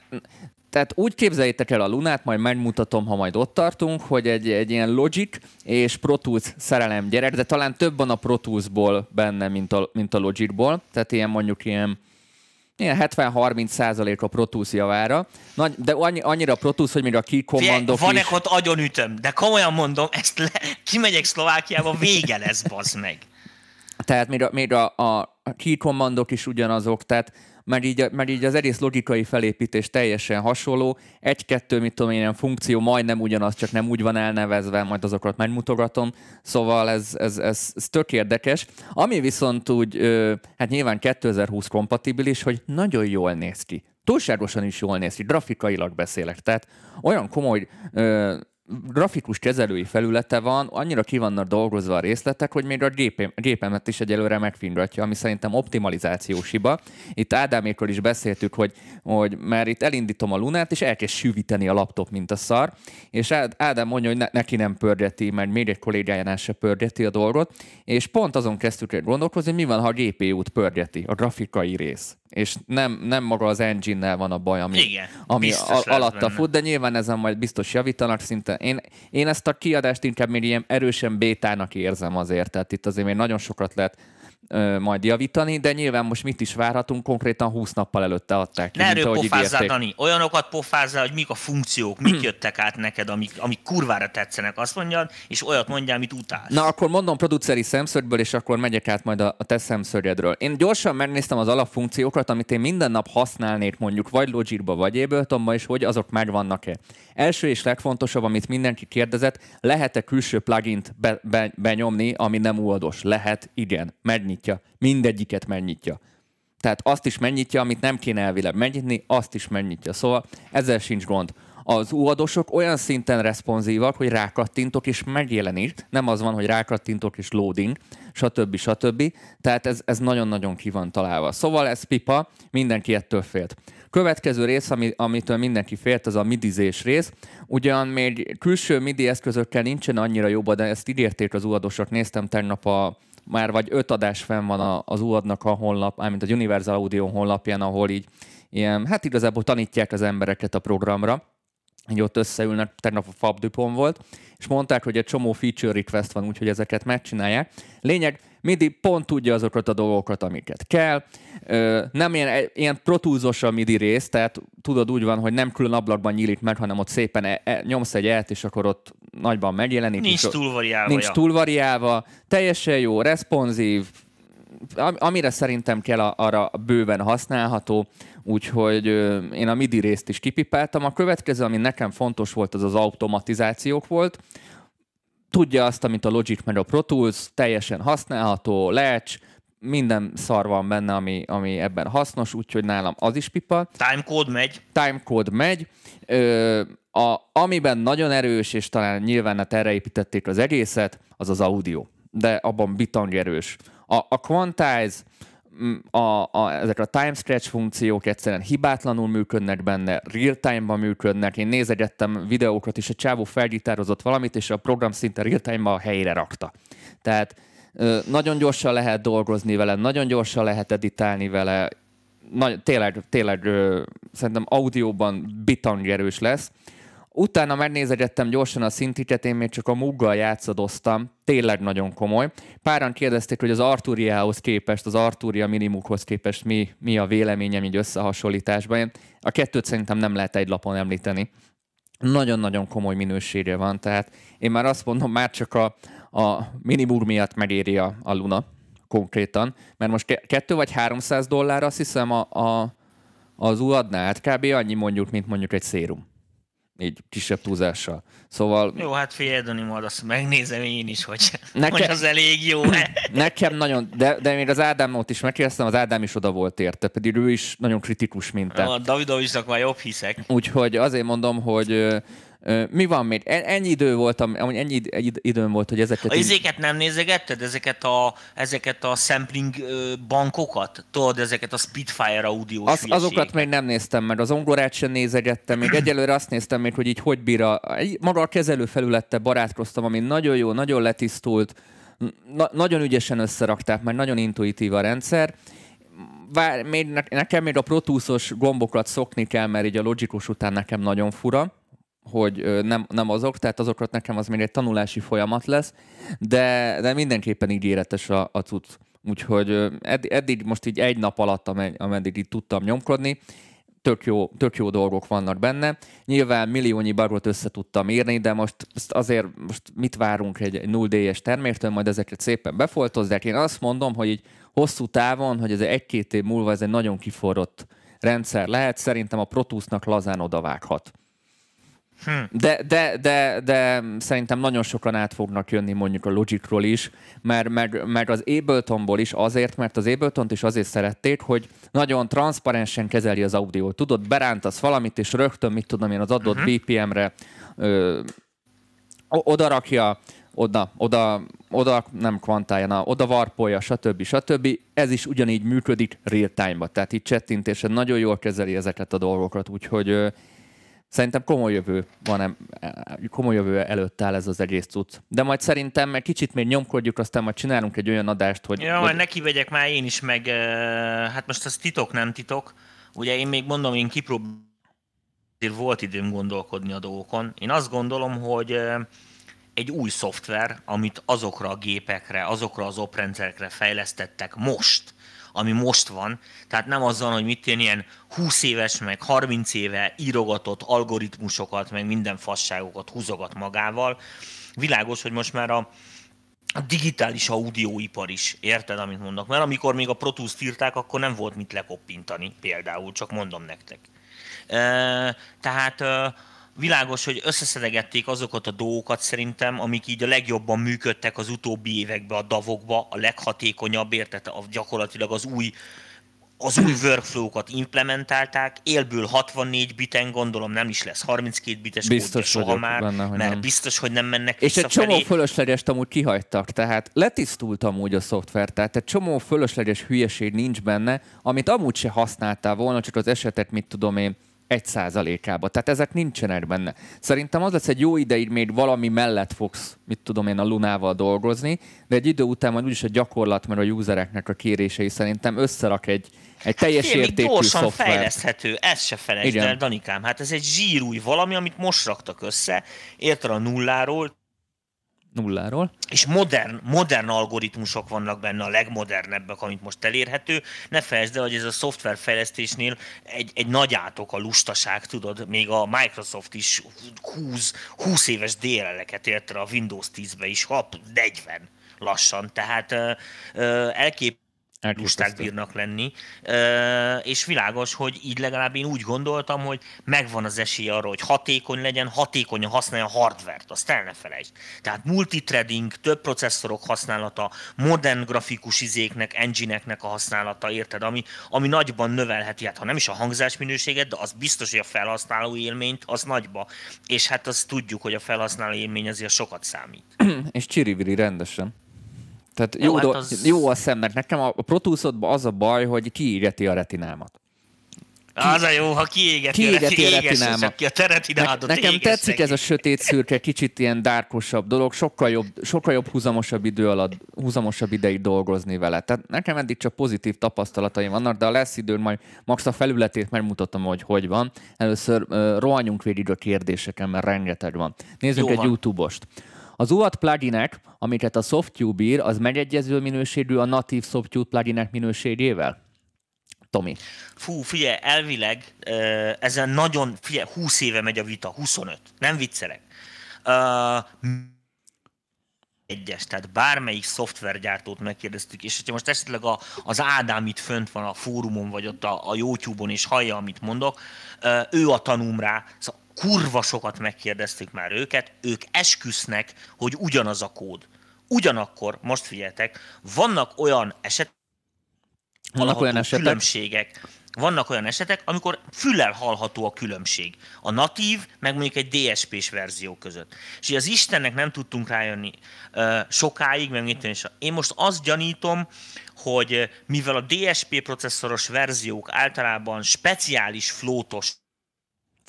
tehát úgy képzeljétek el a Lunát, majd megmutatom, ha majd ott tartunk, hogy egy, egy ilyen Logic és Pro Tools szerelem gyerek, de talán több van a Pro Tools-ból benne, mint a, mint a Logicból. Tehát ilyen mondjuk ilyen ilyen 70-30 százalék a Pro Tools javára, Nagy, de annyi, annyira Pro Tools, hogy még a commandok van is... ott agyonütöm, de komolyan mondom, ezt le, kimegyek Szlovákiába, vége lesz, bazd meg. Tehát még a, még a, a, commandok is ugyanazok, tehát mert így, mert így az egész logikai felépítés teljesen hasonló. Egy-kettő, mit tudom én, funkció majdnem ugyanaz, csak nem úgy van elnevezve, majd azokat megmutogatom. Szóval ez, ez, ez, ez tök érdekes. Ami viszont úgy, hát nyilván 2020 kompatibilis, hogy nagyon jól néz ki túlságosan is jól néz ki, grafikailag beszélek. Tehát olyan komoly grafikus kezelői felülete van, annyira ki vannak dolgozva a részletek, hogy még a gépem, gépemet is egyelőre megfingatja, ami szerintem optimalizációs hiba. Itt Ádámékről is beszéltük, hogy, hogy már itt elindítom a lunát, és elkezd sűvíteni a laptop, mint a szar, és Ádám mondja, hogy ne, neki nem pörgeti, mert még egy kollégájánál se pörgeti a dolgot, és pont azon kezdtük el gondolkozni, hogy mi van, ha a GPU-t pörgeti, a grafikai rész és nem, nem maga az engine-nel van a baj, ami, Igen, ami a, alatta benne. fut, de nyilván ezen majd biztos javítanak szinte. Én, én ezt a kiadást inkább még ilyen erősen bétának érzem azért, tehát itt azért még nagyon sokat lehet ö, majd javítani, de nyilván most mit is várhatunk, konkrétan 20 nappal előtte adták ki. Ne erről pofázzál, Dani, olyanokat pofázzál, hogy mik a funkciók, mik jöttek át neked, amik, amik kurvára tetszenek, azt mondjad, és olyat mondjál, amit utálsz. Na akkor mondom produceri szemszögből, és akkor megyek át majd a, a te szemszögedről. Én gyorsan megnéztem az alapfunkciókat, amit én minden nap használnék mondjuk vagy Logicba, vagy Abletonba, és hogy azok megvannak-e. Első és legfontosabb, amit mindenki kérdezett, lehet-e külső plugint be, be, benyomni, ami nem oldos? Lehet, igen, megnyitja. Mindegyiket megnyitja. Tehát azt is megnyitja, amit nem kéne elvileg megnyitni, azt is megnyitja. Szóval ezzel sincs gond. Az uadosok olyan szinten responsívak, hogy rákattintok és megjelenik. Nem az van, hogy rákattintok és loading, stb. stb. Tehát ez, ez nagyon-nagyon ki van találva. Szóval ez pipa, mindenki ettől félt. Következő rész, ami, amitől mindenki félt, az a midizés rész. Ugyan még külső midi eszközökkel nincsen annyira jobb, de ezt ígérték az uadosok. Néztem tegnap a, már vagy öt adás fenn van az UAD-nak a honlap, mármint a Universal Audio honlapján, ahol így ilyen, hát igazából tanítják az embereket a programra, így ott összeülnek, tegnap a Fab Dupont volt, és mondták, hogy egy csomó feature request van, úgyhogy ezeket megcsinálják. Lényeg, MIDI pont tudja azokat a dolgokat, amiket kell. Nem ilyen, ilyen protúzos a MIDI rész, tehát tudod úgy van, hogy nem külön ablakban nyílik meg, hanem ott szépen e, e, nyomsz egy et, és akkor ott nagyban megjelenik. Nincs túlvariálva. Nincs túlvariálva. Teljesen jó, responsív, amire szerintem kell, arra bőven használható, úgyhogy én a MIDI részt is kipipáltam. A következő, ami nekem fontos volt, az az automatizációk volt. Tudja azt, amit a Logic meg a Pro Tools, teljesen használható, lecs, minden szar van benne, ami, ami ebben hasznos, úgyhogy nálam az is pipa. Timecode megy. Timecode megy. Ö, a, amiben nagyon erős, és talán nyilván hát erre építették az egészet, az az audio. De abban bitang erős. A, a Quantize, a, a, ezek a time stretch funkciók egyszerűen hibátlanul működnek benne, real-time-ban működnek. Én nézegettem videókat, és a csávó felgitározott valamit, és a program szinte real-time-ban a helyre rakta. Tehát nagyon gyorsan lehet dolgozni vele, nagyon gyorsan lehet editálni vele, nagy, tényleg, tényleg szerintem audióban bitang erős lesz. Utána megnézegettem gyorsan a szintiket, én még csak a muggal játszadoztam, tényleg nagyon komoly. Páran kérdezték, hogy az Arturiához képest, az Arturia Minimukhoz képest mi, mi a véleményem így összehasonlításban. A kettőt szerintem nem lehet egy lapon említeni. Nagyon-nagyon komoly minősége van, tehát én már azt mondom, már csak a, a Minimug miatt megéri a, a Luna konkrétan, mert most kettő vagy 300 dollár azt hiszem a, a, az UAD-nál, hát kb. annyi mondjuk, mint mondjuk egy szérum így kisebb túlzással. Szóval... Jó, hát figyelj, Dani, majd azt megnézem én is, hogy, <laughs> Neke... hogy az elég jó <clears throat> Nekem nagyon, de, de még az Ádámot is megkérdeztem, az Ádám is oda volt érte, pedig ő is nagyon kritikus te. A Davidovicsnak már jobb hiszek. Úgyhogy azért mondom, hogy mi van még? E, ennyi idő volt, amúgy ennyi időm volt, hogy ezeket... A izéket nem nézegetted? Ezeket a, ezeket a sampling bankokat? Tudod, ezeket a Spitfire audio az, Azokat még nem néztem meg, az ongorát sem nézegettem, még egyelőre azt néztem még, hogy így hogy bír a... Maga a kezelő felülette barátkoztam, ami nagyon jó, nagyon letisztult, na, nagyon ügyesen összerakták, mert nagyon intuitív a rendszer, Vár, még, nekem még a Pro gombokat szokni kell, mert így a logikus után nekem nagyon fura hogy nem, nem azok, tehát azokat nekem az még egy tanulási folyamat lesz, de, de mindenképpen ígéretes a, a cucc. Úgyhogy eddig, eddig most így egy nap alatt, ameddig így tudtam nyomkodni, tök jó, tök jó dolgok vannak benne. Nyilván milliónyi bagot össze tudtam írni, de most azért most mit várunk egy 0D-es terméktől, majd ezeket szépen befoltozzák. Én azt mondom, hogy így hosszú távon, hogy ez egy-két év múlva ez egy nagyon kiforrott rendszer lehet, szerintem a Protusnak lazán odavághat. Hm. De, de, de, de szerintem nagyon sokan át fognak jönni mondjuk a Logicról is, mert meg, meg az Abletonból is azért, mert az ableton is azért szerették, hogy nagyon transzparensen kezeli az audiót. Tudod, berántasz valamit, és rögtön, mit tudom én, az adott uh-huh. BPM-re ö, oda rakja, oda, oda, oda nem kvantálja, oda varpolja, stb. stb. Ez is ugyanígy működik real time-ba, tehát itt chattintésen nagyon jól kezeli ezeket a dolgokat, úgyhogy Szerintem komoly jövő van, komoly jövő előtt áll ez az egész cucc. De majd szerintem meg kicsit még nyomkodjuk, aztán majd csinálunk egy olyan adást, hogy... Ja, hogy... neki vegyek már én is, meg hát most ez titok, nem titok. Ugye én még mondom, én kipróbálom, volt időm gondolkodni a dolgokon. Én azt gondolom, hogy egy új szoftver, amit azokra a gépekre, azokra az oprendszerekre fejlesztettek most, ami most van. Tehát nem azzal, hogy mit én ilyen 20 éves, meg 30 éve írogatott algoritmusokat, meg minden fasságokat húzogat magával. Világos, hogy most már a, a digitális audioipar is, érted, amit mondok? Mert amikor még a Pro Tools-t írták, akkor nem volt mit lekoppintani, például, csak mondom nektek. E, tehát világos, hogy összeszedegették azokat a dolgokat szerintem, amik így a legjobban működtek az utóbbi években a davokba, a leghatékonyabb, érted, a, gyakorlatilag az új az új workflow-kat implementálták, élből 64 biten, gondolom nem is lesz 32 bites biztos kódja soha már, benne, hogy mert nem. biztos, hogy nem mennek És egy csomó fölöslegest amúgy kihagytak, tehát letisztult amúgy a szoftver, tehát egy csomó fölösleges hülyeség nincs benne, amit amúgy se használtál volna, csak az esetet, mit tudom én, egy százalékába. Tehát ezek nincsenek benne. Szerintem az lesz egy jó ideig még valami mellett fogsz, mit tudom én, a Lunával dolgozni, de egy idő után majd úgyis a gyakorlat, mert a usereknek a kérései szerintem összerak egy, egy teljes Fél, értékű gyorsan szoftvert. fejleszthető, ezt se felejtsd el, Danikám. Hát ez egy zsírúj valami, amit most raktak össze, érted a nulláról, nulláról. És modern, modern algoritmusok vannak benne, a legmodernebbek, amit most elérhető. Ne felejtsd el, hogy ez a szoftverfejlesztésnél egy, egy nagy átok a lustaság, tudod, még a Microsoft is 20, 20 éves DLL-eket érte a Windows 10-be is, hap, 40 lassan, tehát elkép lusták bírnak lenni, és világos, hogy így legalább én úgy gondoltam, hogy megvan az esély arra, hogy hatékony legyen, hatékonyan használja a hardvert, azt el ne felejtsd. Tehát multithreading, több processzorok használata, modern grafikus izéknek, engine-eknek a használata, érted, ami, ami nagyban növelheti, hát ha nem is a hangzás minőséget, de az biztos, hogy a felhasználó élményt az nagyba. És hát azt tudjuk, hogy a felhasználó élmény azért sokat számít. <clears throat> és csiriviri rendesen. Tehát jó, jó, hát az... jó a szemnek. Nekem a protuszodban az a baj, hogy kiégeti a retinámat. Ki, az a jó, ha kiégeti, kiégeti a, retinámat. Ki a te retinádot, ne, Nekem tetszik neki. ez a sötét szürke, kicsit ilyen dárkosabb dolog, sokkal jobb, sokkal jobb húzamosabb idő alatt, húzamosabb ideig dolgozni vele. Tehát nekem eddig csak pozitív tapasztalataim vannak, de a lesz idő, majd max a felületét megmutatom, hogy hogy van. Először uh, rohanjunk végig a kérdéseken, mert rengeteg van. Nézzük jó egy van. YouTube-ost. Az UAT pluginek, amiket a Softube ír, az megegyező minőségű a natív Softube pluginek minőségével? Tomi. Fú, figyelj, elvileg ezen nagyon, figyelj, 20 éve megy a vita, 25, nem viccelek. Uh, egyes, tehát bármelyik szoftvergyártót megkérdeztük, és hogyha most esetleg a, az Ádám itt fönt van a fórumon, vagy ott a, a YouTube-on, és hallja, amit mondok, ő a tanúm rá, szóval kurva sokat megkérdeztük már őket, ők esküsznek, hogy ugyanaz a kód. Ugyanakkor, most figyeltek, vannak olyan esetek, vannak olyan esetek, különbségek, vannak olyan esetek, amikor füllel hallható a különbség. A natív, meg mondjuk egy DSP-s verzió között. És az Istennek nem tudtunk rájönni uh, sokáig, meg mit és én most azt gyanítom, hogy mivel a DSP processzoros verziók általában speciális flótos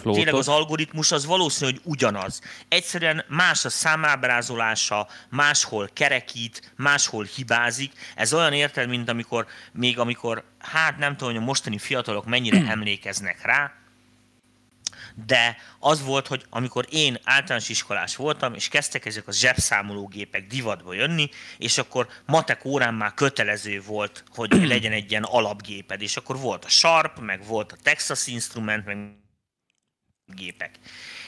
Flótot. Tényleg az algoritmus az valószínű, hogy ugyanaz. Egyszerűen más a számábrázolása, máshol kerekít, máshol hibázik. Ez olyan érted, mint amikor, még amikor, hát nem tudom, hogy a mostani fiatalok mennyire <clears throat> emlékeznek rá, de az volt, hogy amikor én általános iskolás voltam, és kezdtek ezek a zsebszámológépek divatba jönni, és akkor matek órán már kötelező volt, hogy <clears throat> legyen egy ilyen alapgéped, és akkor volt a Sharp, meg volt a Texas Instrument, meg gépek.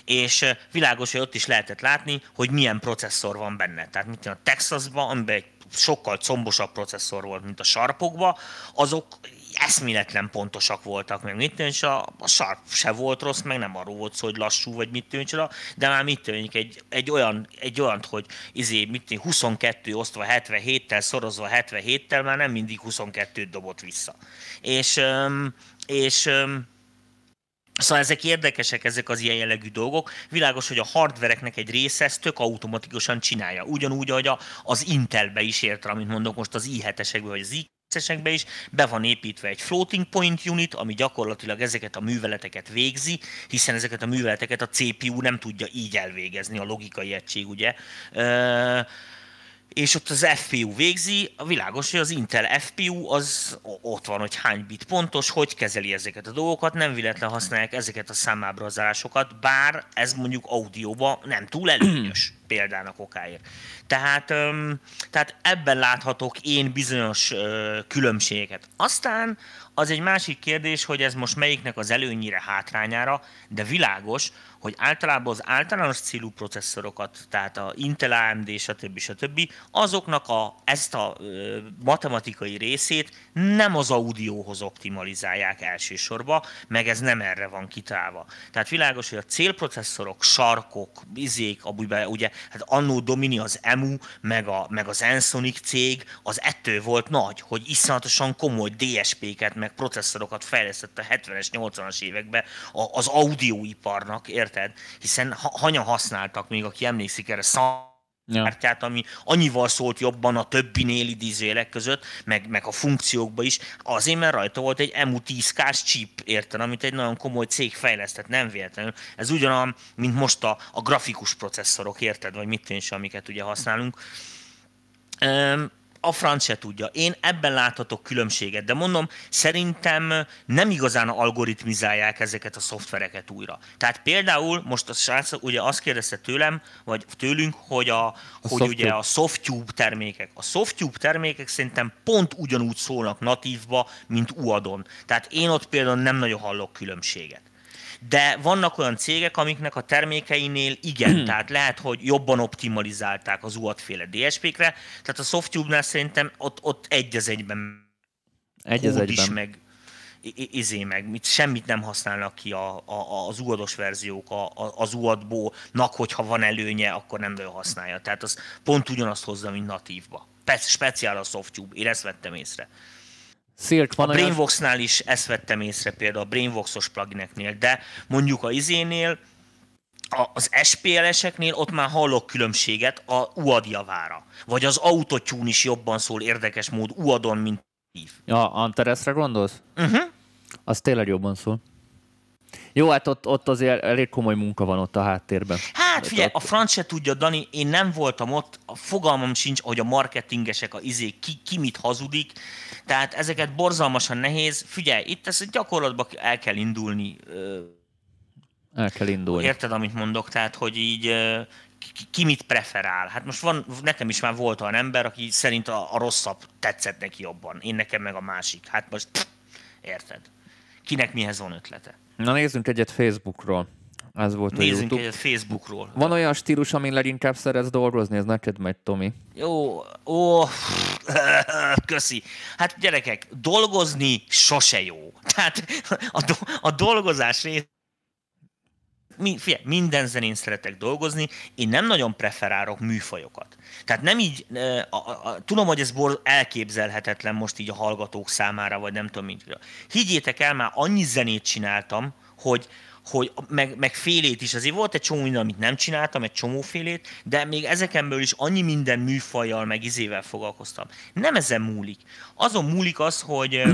És világos, hogy ott is lehetett látni, hogy milyen processzor van benne. Tehát mint a Texasban, amiben egy sokkal combosabb processzor volt, mint a sarpokba, azok eszméletlen pontosak voltak, meg mit tűnik, a, a sarp se volt rossz, meg nem arról volt szó, hogy lassú, vagy mit tűnik, de már mit tűnik, egy, egy, olyan, egy olyan, hogy izé, mit tűnik, 22 osztva 77-tel, szorozva 77-tel, már nem mindig 22-t dobott vissza. És, és Szóval ezek érdekesek, ezek az ilyen jellegű dolgok. Világos, hogy a hardvereknek egy része ezt tök automatikusan csinálja. Ugyanúgy, ahogy az Intelbe is érte, amit mondok most az i7-esekbe, vagy az i is be van építve egy floating point unit, ami gyakorlatilag ezeket a műveleteket végzi, hiszen ezeket a műveleteket a CPU nem tudja így elvégezni, a logikai egység, ugye és ott az FPU végzi, a világos, hogy az Intel FPU az ott van, hogy hány bit pontos, hogy kezeli ezeket a dolgokat, nem véletlen használják ezeket a számábrazásokat, bár ez mondjuk audióban nem túl előnyös <clears throat> példának okáért. Tehát, tehát ebben láthatok én bizonyos különbségeket. Aztán az egy másik kérdés, hogy ez most melyiknek az előnyire, hátrányára, de világos, hogy általában az általános célú processzorokat, tehát a Intel, AMD, stb. stb. azoknak a, ezt a ö, matematikai részét nem az audióhoz optimalizálják elsősorban, meg ez nem erre van kitálva. Tehát világos, hogy a célprocesszorok, sarkok, izék, abújban ugye, hát annó Domini az EMU, meg, a, meg az Ensonic cég, az ettől volt nagy, hogy iszonyatosan komoly DSP-ket, meg processzorokat fejlesztett a 70-es, 80-as években az audioiparnak, ért érted? Hiszen hanya használtak még, aki emlékszik erre, ja. ami annyival szólt jobban a többinél idézőjelek között, meg, meg a funkciókba is, azért, mert rajta volt egy MU10K-s chip, érted, amit egy nagyon komoly cég fejlesztett, nem véletlenül. Ez ugyanolyan, mint most a, a grafikus processzorok, érted, vagy mit tűncs, amiket ugye használunk. Um, a franc se tudja. Én ebben láthatok különbséget, de mondom, szerintem nem igazán algoritmizálják ezeket a szoftvereket újra. Tehát például most a srác ugye azt kérdezte tőlem, vagy tőlünk, hogy, a, a hogy ugye a Softtube termékek. A Softtube termékek szerintem pont ugyanúgy szólnak natívba, mint UAD-on. Tehát én ott például nem nagyon hallok különbséget de vannak olyan cégek, amiknek a termékeinél igen, <clears throat> tehát lehet, hogy jobban optimalizálták az UAT-féle DSP-kre, tehát a Softtube-nál szerintem ott, ott egy az egyben egy az egyben. is, meg izé meg, mit, semmit nem használnak ki a, a, az UAD-os verziók a, a, az UAD-ból-nak, hogyha van előnye, akkor nem nagyon használja. Tehát az pont ugyanazt hozza, mint natívba. Speciál a Softtube, én ezt vettem észre. Silk van a Brainvox-nál is ezt vettem észre például a Brainvox-os plugineknél, de mondjuk a izénél, az SPL-eseknél ott már hallok különbséget a UAD javára. Vagy az Autotune is jobban szól érdekes mód UAD-on, mint Ja, Antaresre gondolsz? Uh-huh. Az tényleg jobban szól. Jó, hát ott, ott azért elég komoly munka van ott a háttérben. Hát figyelj, ott... a franc se tudja, Dani, én nem voltam ott, a fogalmam sincs, hogy a marketingesek, a izé, ki, ki mit hazudik, tehát ezeket borzalmasan nehéz. Figyelj, itt ezt gyakorlatban el kell indulni. El kell indulni. Érted, amit mondok? Tehát, hogy így ki, ki mit preferál. Hát most van, nekem is már volt olyan ember, aki szerint a, a rosszabb tetszett neki jobban. Én nekem meg a másik. Hát most pff, érted. Kinek mihez van ötlete? Na nézzünk egyet Facebookról. Ez volt Nézzünk a YouTube. egyet Facebookról. Van olyan stílus, amin leginkább szeretsz dolgozni? Ez neked megy, Tomi. Jó, ó, <laughs> köszi. Hát gyerekek, dolgozni sose jó. Tehát a, do, a dolgozás rész mi, figyelj, minden zenén szeretek dolgozni, én nem nagyon preferálok műfajokat. Tehát nem így, a, a, a, tudom, hogy ez bor elképzelhetetlen most így a hallgatók számára, vagy nem tudom, mint. Higgyétek el, már annyi zenét csináltam, hogy, hogy meg, meg félét is. Azért volt egy csomó minden, amit nem csináltam, egy csomó félét, de még ezekemből is annyi minden műfajjal, meg izével foglalkoztam. Nem ezen múlik. Azon múlik az, hogy <clears throat>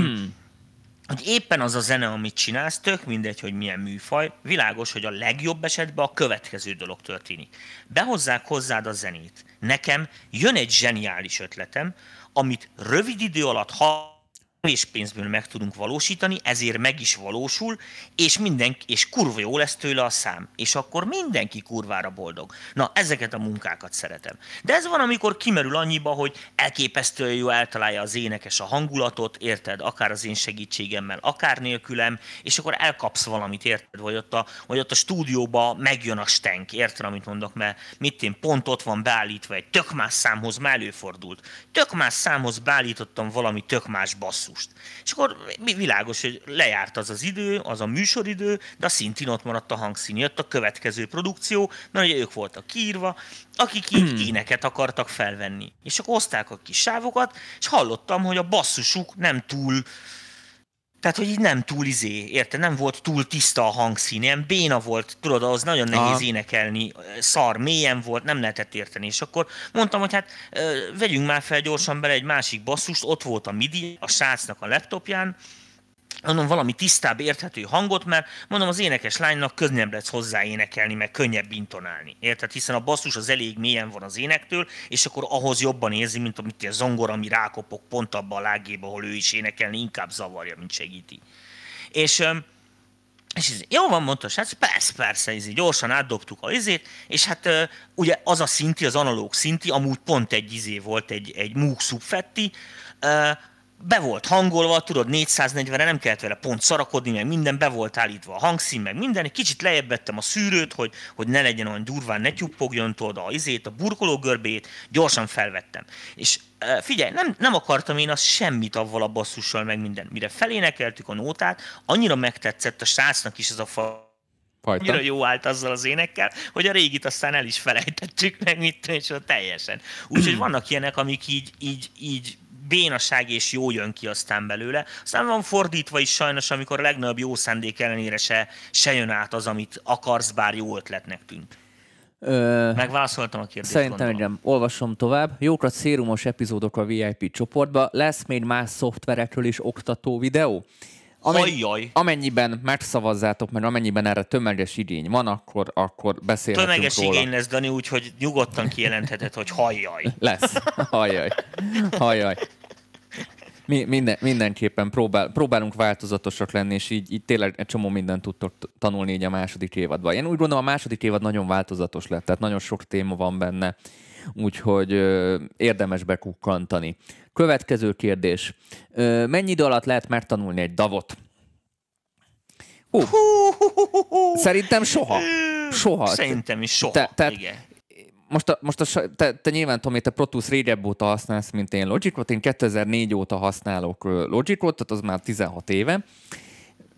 hogy éppen az a zene, amit csinálsz, tök mindegy, hogy milyen műfaj, világos, hogy a legjobb esetben a következő dolog történik. Behozzák hozzád a zenét. Nekem jön egy zseniális ötletem, amit rövid idő alatt ha kevés pénzből meg tudunk valósítani, ezért meg is valósul, és mindenki, és kurva jó lesz tőle a szám. És akkor mindenki kurvára boldog. Na, ezeket a munkákat szeretem. De ez van, amikor kimerül annyiba, hogy elképesztően jó eltalálja az énekes a hangulatot, érted, akár az én segítségemmel, akár nélkülem, és akkor elkapsz valamit, érted, vagy ott a, vagy ott a stúdióba megjön a stenk, érted, amit mondok, mert mit én pont ott van beállítva egy tök más számhoz, már előfordult. Tök más számhoz beállítottam valami tök más basszú basszust. És akkor világos, hogy lejárt az az idő, az a műsoridő, de a szintén ott maradt a hangszín. Jött a következő produkció, mert ugye ők voltak kiírva, akik így hmm. éneket akartak felvenni. És akkor hozták a kis sávokat, és hallottam, hogy a basszusuk nem túl tehát, hogy így nem túl izé, érte, nem volt túl tiszta a hangszín, ilyen béna volt, tudod, az nagyon nehéz Aha. énekelni, szar, mélyen volt, nem lehetett érteni. És akkor mondtam, hogy hát vegyünk már fel gyorsan bele egy másik basszust, ott volt a MIDI a srácnak a laptopján, mondom, valami tisztább, érthető hangot, mert mondom, az énekes lánynak könnyebb lesz hozzá énekelni, meg könnyebb intonálni. Érted? Hiszen a basszus az elég mélyen van az énektől, és akkor ahhoz jobban érzi, mint amit a zongor, ami rákopok pont abba a lágéba, ahol ő is énekelni, inkább zavarja, mint segíti. És és ez, jó van, mondta hát persze, persze, ez gyorsan átdobtuk a izét, és hát ugye az a szinti, az analóg szinti, amúgy pont egy izé volt, egy, egy Moog Subfetti, be volt hangolva, tudod, 440-re nem kellett vele pont szarakodni, meg minden be volt állítva a hangszín, meg minden. Egy kicsit lejjebb vettem a szűrőt, hogy, hogy ne legyen olyan durván, ne tyuppogjon tudod a izét, a burkoló görbét, gyorsan felvettem. És figyelj, nem, nem akartam én azt semmit avval a basszussal, meg minden. Mire felénekeltük a nótát, annyira megtetszett a srácnak is ez a fa Fajta. Annyira jó állt azzal az énekkel, hogy a régit aztán el is felejtettük meg, mit és teljesen. Úgyhogy <clears throat> vannak ilyenek, amik így, így, így bénaság és jó jön ki aztán belőle. Aztán van fordítva is sajnos, amikor a legnagyobb jó szándék ellenére se, se jön át az, amit akarsz, bár jó ötletnek tűnt. Ö, Megválaszoltam a kérdést. Szerintem nem. Olvasom tovább. Jókat szérumos epizódok a VIP csoportba. Lesz még más szoftverekről is oktató videó? Amennyi, amennyiben megszavazzátok, mert amennyiben erre tömeges igény van, akkor, akkor beszélhetünk Tömeges róla. igény lesz, Dani, úgyhogy nyugodtan kijelentheted, hogy hajjaj. Lesz. Hajjaj. Hajjaj mi, minden, mindenképpen próbál, próbálunk változatosak lenni, és így, így tényleg egy csomó mindent tudtok tanulni így a második évadban. Én úgy gondolom, a második évad nagyon változatos lett, tehát nagyon sok téma van benne, úgyhogy ö, érdemes bekukkantani. Következő kérdés. Ö, mennyi idő alatt lehet megtanulni egy davot? Uh, szerintem soha. Soha. Szerintem is soha. Te, tehát igen most, a, most a, te, te nyilván Tomi, te Pro Tools régebb óta használsz, mint én Logicot. Én 2004 óta használok Logicot, tehát az már 16 éve.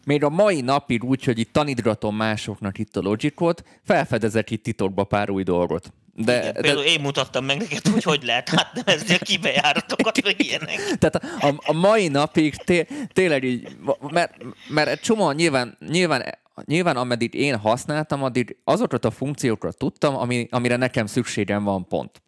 Még a mai napig úgy, hogy itt tanítgatom másoknak itt a Logicot, felfedezek itt titokba pár új dolgot. De, Igen, de... Például én mutattam meg neked, hogy hogy lehet átnevezni a kibejáratokat, meg ilyenek. <laughs> Tehát a, a, a mai napig té, tényleg így, mert, mert egy csomó nyilván, nyilván nyilván ameddig én használtam, addig azokat a funkciókra tudtam, ami, amire nekem szükségem van pont.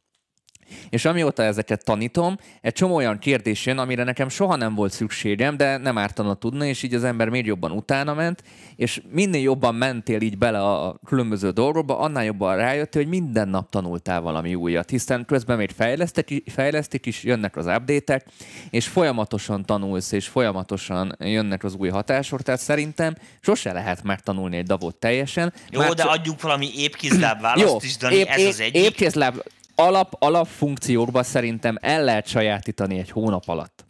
És amióta ezeket tanítom, egy csomó olyan kérdés jön, amire nekem soha nem volt szükségem, de nem ártana tudni, és így az ember még jobban utána ment, és minél jobban mentél így bele a különböző dolgokba, annál jobban rájöttél, hogy minden nap tanultál valami újat, hiszen közben még fejlesztik, fejlesztik is, jönnek az update és folyamatosan tanulsz, és folyamatosan jönnek az új hatások, tehát szerintem sose lehet megtanulni egy davot teljesen. Jó, de csak... adjuk valami épkézláb választ Jó, is, Dani, ez az egyik. Épkézláb, alap, alap funkciókba szerintem el lehet sajátítani egy hónap alatt.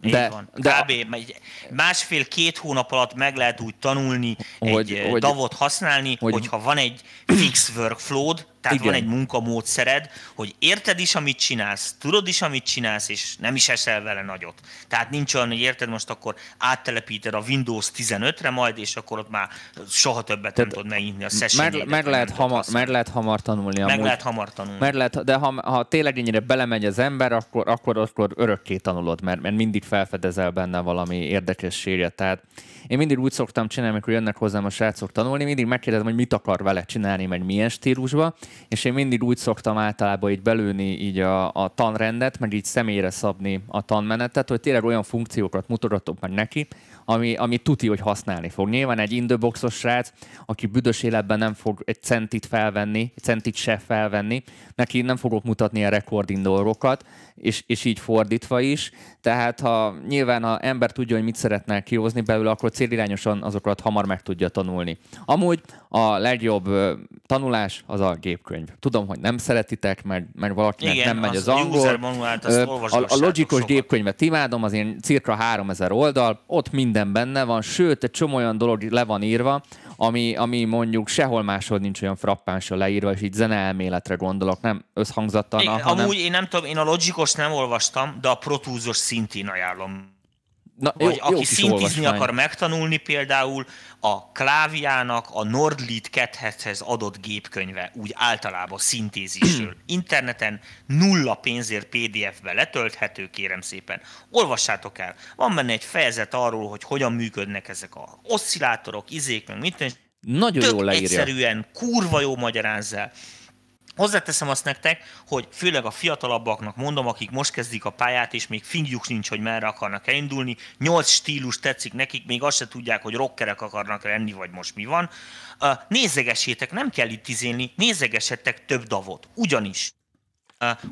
De, van. de Kb. másfél-két hónap alatt meg lehet úgy tanulni hogy, egy hogy, davot használni, hogy, hogyha van egy fix workflow tehát Igen. van egy munkamódszered, hogy érted is, amit csinálsz, tudod is, amit csinálsz, és nem is esel vele nagyot. Tehát nincs olyan, hogy érted, most akkor áttelepíted a Windows 15-re majd, és akkor ott már soha többet Tehát nem tudod megnyitni a session meg, meg, lehet hamar, meg lehet hamar tanulni. Meg amúgy. lehet hamar tanulni. Meg lehet, de ha, ha tényleg ennyire belemegy az ember, akkor, akkor, akkor örökké tanulod, mert, mert mindig felfedezel benne valami érdekességet. Tehát én mindig úgy szoktam csinálni, amikor jönnek hozzám a srácok tanulni, mindig megkérdezem, hogy mit akar vele csinálni, meg milyen stílusba, és én mindig úgy szoktam általában így belőni így a, a tanrendet, meg így személyre szabni a tanmenetet, hogy tényleg olyan funkciókat mutatok meg neki, ami, ami tuti, hogy használni fog. Nyilván egy indőboxos srác, aki büdös életben nem fog egy centit felvenni, egy centit se felvenni, neki nem fogok mutatni a recording dolgokat, és, és így fordítva is. Tehát ha, nyilván a ember tudja, hogy mit szeretne kihozni belőle, akkor célirányosan azokat hamar meg tudja tanulni. Amúgy a legjobb tanulás az a gépkönyv. Tudom, hogy nem szeretitek, mert, mert valakinek Igen, nem megy az, az angol. Manuált, a, a logikos gépkönyvet imádom, az én cirka 3000 oldal, ott minden benne van, sőt, egy csomó olyan dolog le van írva, ami, ami mondjuk sehol máshol nincs olyan frappánsan leírva, és így zeneelméletre gondolok, nem összhangzattal. Én, hanem... Amúgy én nem tudom, én a logikos nem olvastam, de a protúzos szintén ajánlom Na, Vagy jó, aki szintizni akar megtanulni, például a kláviának a Nordlit Kethethez adott gépkönyve, úgy általában szintézisről. <clears throat> Interneten nulla pénzért PDF-be letölthető, kérem szépen. Olvassátok el. Van benne egy fejezet arról, hogy hogyan működnek ezek a oszcillátorok, izék, meg mit. Nagyon jól leírja. egyszerűen, kurva jó magyarázza. Hozzáteszem azt nektek, hogy főleg a fiatalabbaknak mondom, akik most kezdik a pályát, és még fingjuk nincs, hogy merre akarnak elindulni. Nyolc stílus tetszik nekik, még azt se tudják, hogy rockerek akarnak lenni, vagy most mi van. Nézegessétek, nem kell itt izélni, nézegessetek több davot. Ugyanis,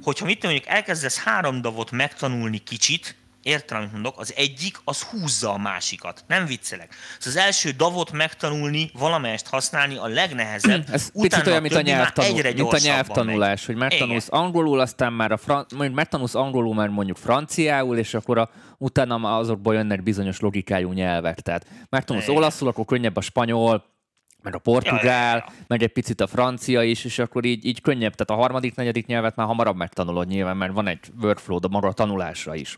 hogyha mit mondjuk elkezdesz három davot megtanulni kicsit, Értem, amit mondok? Az egyik, az húzza a másikat. Nem viccelek. Szóval az első davot megtanulni, valamelyest használni a legnehezebb. Ez Utána picit olyan, mint a, nyelvtanul, egyre mint a nyelvtanulás, megy. hogy megtanulsz Igen. angolul, aztán már a fran- mondjuk megtanulsz angolul, már mondjuk franciául, és akkor a, utána azokból jönnek bizonyos logikájú nyelvek. Tehát megtanulsz Igen. olaszul, akkor könnyebb a spanyol, meg a portugál, ja, ja, ja. meg egy picit a francia is, és akkor így, így könnyebb. Tehát a harmadik, negyedik nyelvet már hamarabb megtanulod nyilván, mert van egy workflow a maga a tanulásra is.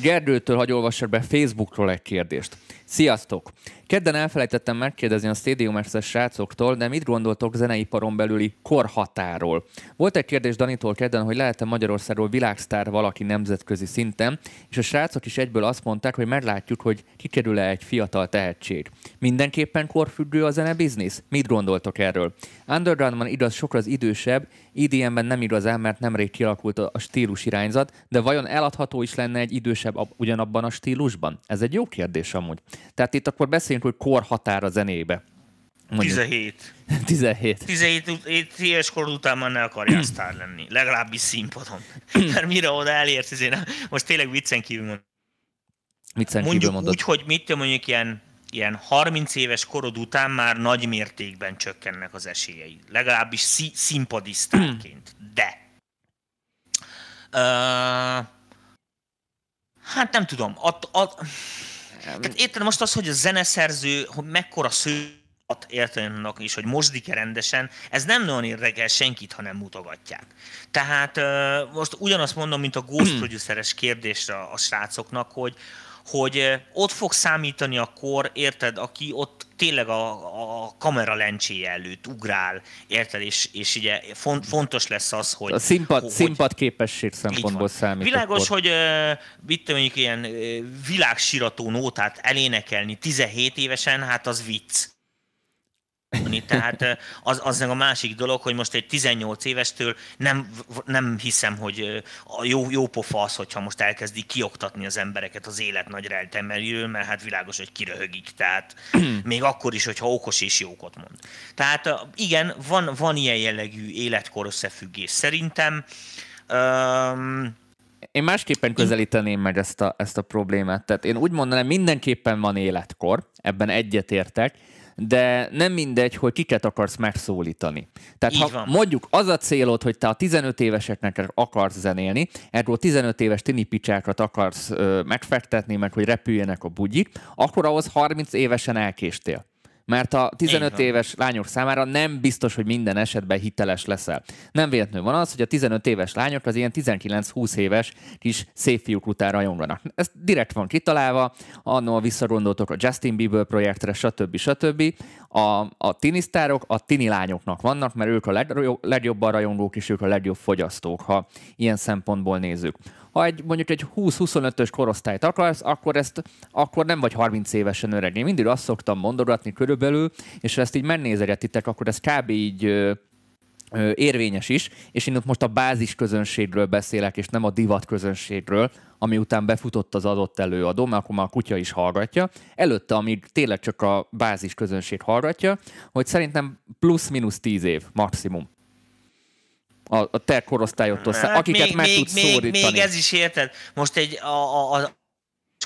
Gerdőtől hagy olvassak be Facebookról egy kérdést. Sziasztok! Kedden elfelejtettem megkérdezni a Stadium srácoktól, de mit gondoltok zeneiparon belüli korhatáról? Volt egy kérdés Danitól kedden, hogy lehet-e Magyarországról világsztár valaki nemzetközi szinten, és a srácok is egyből azt mondták, hogy meglátjuk, hogy kikerül-e egy fiatal tehetség. Mindenképpen korfüggő a zene biznisz? Mit gondoltok erről? Undergroundban igaz sokra az idősebb, EDM-ben nem igazán, mert nemrég kialakult a stílus irányzat, de vajon eladható is lenne egy idősebb ugyanabban a stílusban? Ez egy jó kérdés amúgy. Tehát itt akkor beszéljünk, hogy korhatár a zenébe. Mondjuk. 17. 17. 17 éves kor után már ne akarjál <clears throat> sztár lenni. Legalábbis színpadon. <clears throat> Mert mire oda elérsz, ezért most tényleg viccen kívül mondom. Viccen mondjuk kívül mondod. úgy, hogy mit mondjuk ilyen, ilyen 30 éves korod után már nagy mértékben csökkennek az esélyei. Legalábbis szí- színpadisztárként. <clears throat> De. Uh, hát nem tudom. At, at, tehát érted most az, hogy a zeneszerző, hogy mekkora sző értelemnek is, hogy mosdik-e rendesen, ez nem nagyon érdekel senkit, ha nem mutogatják. Tehát most ugyanazt mondom, mint a Ghost hmm. produceres kérdésre a srácoknak, hogy, hogy ott fog számítani a kor, érted, aki ott tényleg a, a kamera lencséje előtt ugrál, érted, és, és ugye font, fontos lesz az, hogy... A színpad, hogy, színpad képesség szempontból számít. Világos, akkor. hogy mit mondjuk ilyen világsirató nótát elénekelni 17 évesen, hát az vicc. Tehát az, az a másik dolog, hogy most egy 18 évestől nem, nem hiszem, hogy a jó, jó pofa az, hogyha most elkezdi kioktatni az embereket az élet nagy rejtemeléről, mert hát világos, hogy kiröhögik. Tehát <clears throat> még akkor is, hogyha okos és jókot mond. Tehát igen, van, van ilyen jellegű életkor összefüggés szerintem. Um, én másképpen közelíteném meg ezt a, ezt a problémát. Tehát én úgy mondanám, mindenképpen van életkor, ebben egyetértek, de nem mindegy, hogy kiket akarsz megszólítani. Tehát Így ha van. mondjuk az a célod, hogy te a 15 éveseknek akarsz zenélni, erről 15 éves tini picsákat akarsz ö, megfektetni, meg hogy repüljenek a bugyik, akkor ahhoz 30 évesen elkéstél mert a 15 éves lányok számára nem biztos, hogy minden esetben hiteles leszel. Nem véletlenül van az, hogy a 15 éves lányok az ilyen 19-20 éves kis szép fiúk után rajonganak. Ez direkt van kitalálva, annól visszagondoltok a Justin Bieber projektre, stb. stb. A, a tinisztárok a tini lányoknak vannak, mert ők a legjobb, legjobban rajongók, és ők a legjobb fogyasztók, ha ilyen szempontból nézzük ha egy, mondjuk egy 20-25-ös korosztályt akarsz, akkor, ezt, akkor nem vagy 30 évesen öreg. Én mindig azt szoktam mondogatni körülbelül, és ha ezt így megnézegetitek, akkor ez kb. így érvényes is, és én ott most a bázis közönségről beszélek, és nem a divat közönségről, ami után befutott az adott előadó, mert akkor már a kutya is hallgatja. Előtte, amíg tényleg csak a bázis közönség hallgatja, hogy szerintem plusz-minusz 10 év maximum. A, a te korosztályodtól, hát akiket még, meg még, tudsz még, szólítani. még ez is érted? Most egy a, a, a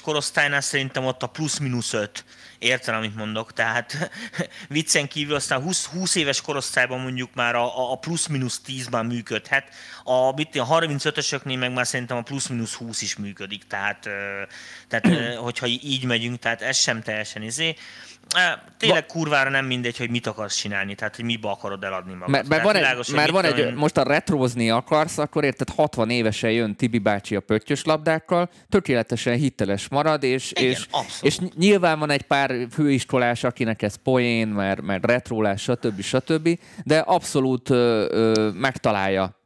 korosztálynál szerintem ott a plusz-minusz öt. Érted, amit mondok? Tehát <laughs> viccen kívül aztán 20, 20 éves korosztályban mondjuk már a, a plusz-minusz 10 már működhet. A, mit, a 35-ösöknél meg már szerintem a plusz-minusz 20 is működik. Tehát, tehát hogyha így megyünk, tehát ez sem teljesen izé. Tényleg kurvára nem mindegy, hogy mit akarsz csinálni, tehát hogy mibe akarod eladni magad. Mert, mert van egy, világos, mert van egy én... most a retrózni akarsz, akkor érted 60 évesen jön Tibi bácsi a pöttyös labdákkal, tökéletesen hiteles marad, és, Igen, és, és nyilván van egy pár főiskolás, akinek ez poén, mert, mert retrólás, stb. stb. De abszolút ö, ö, megtalálja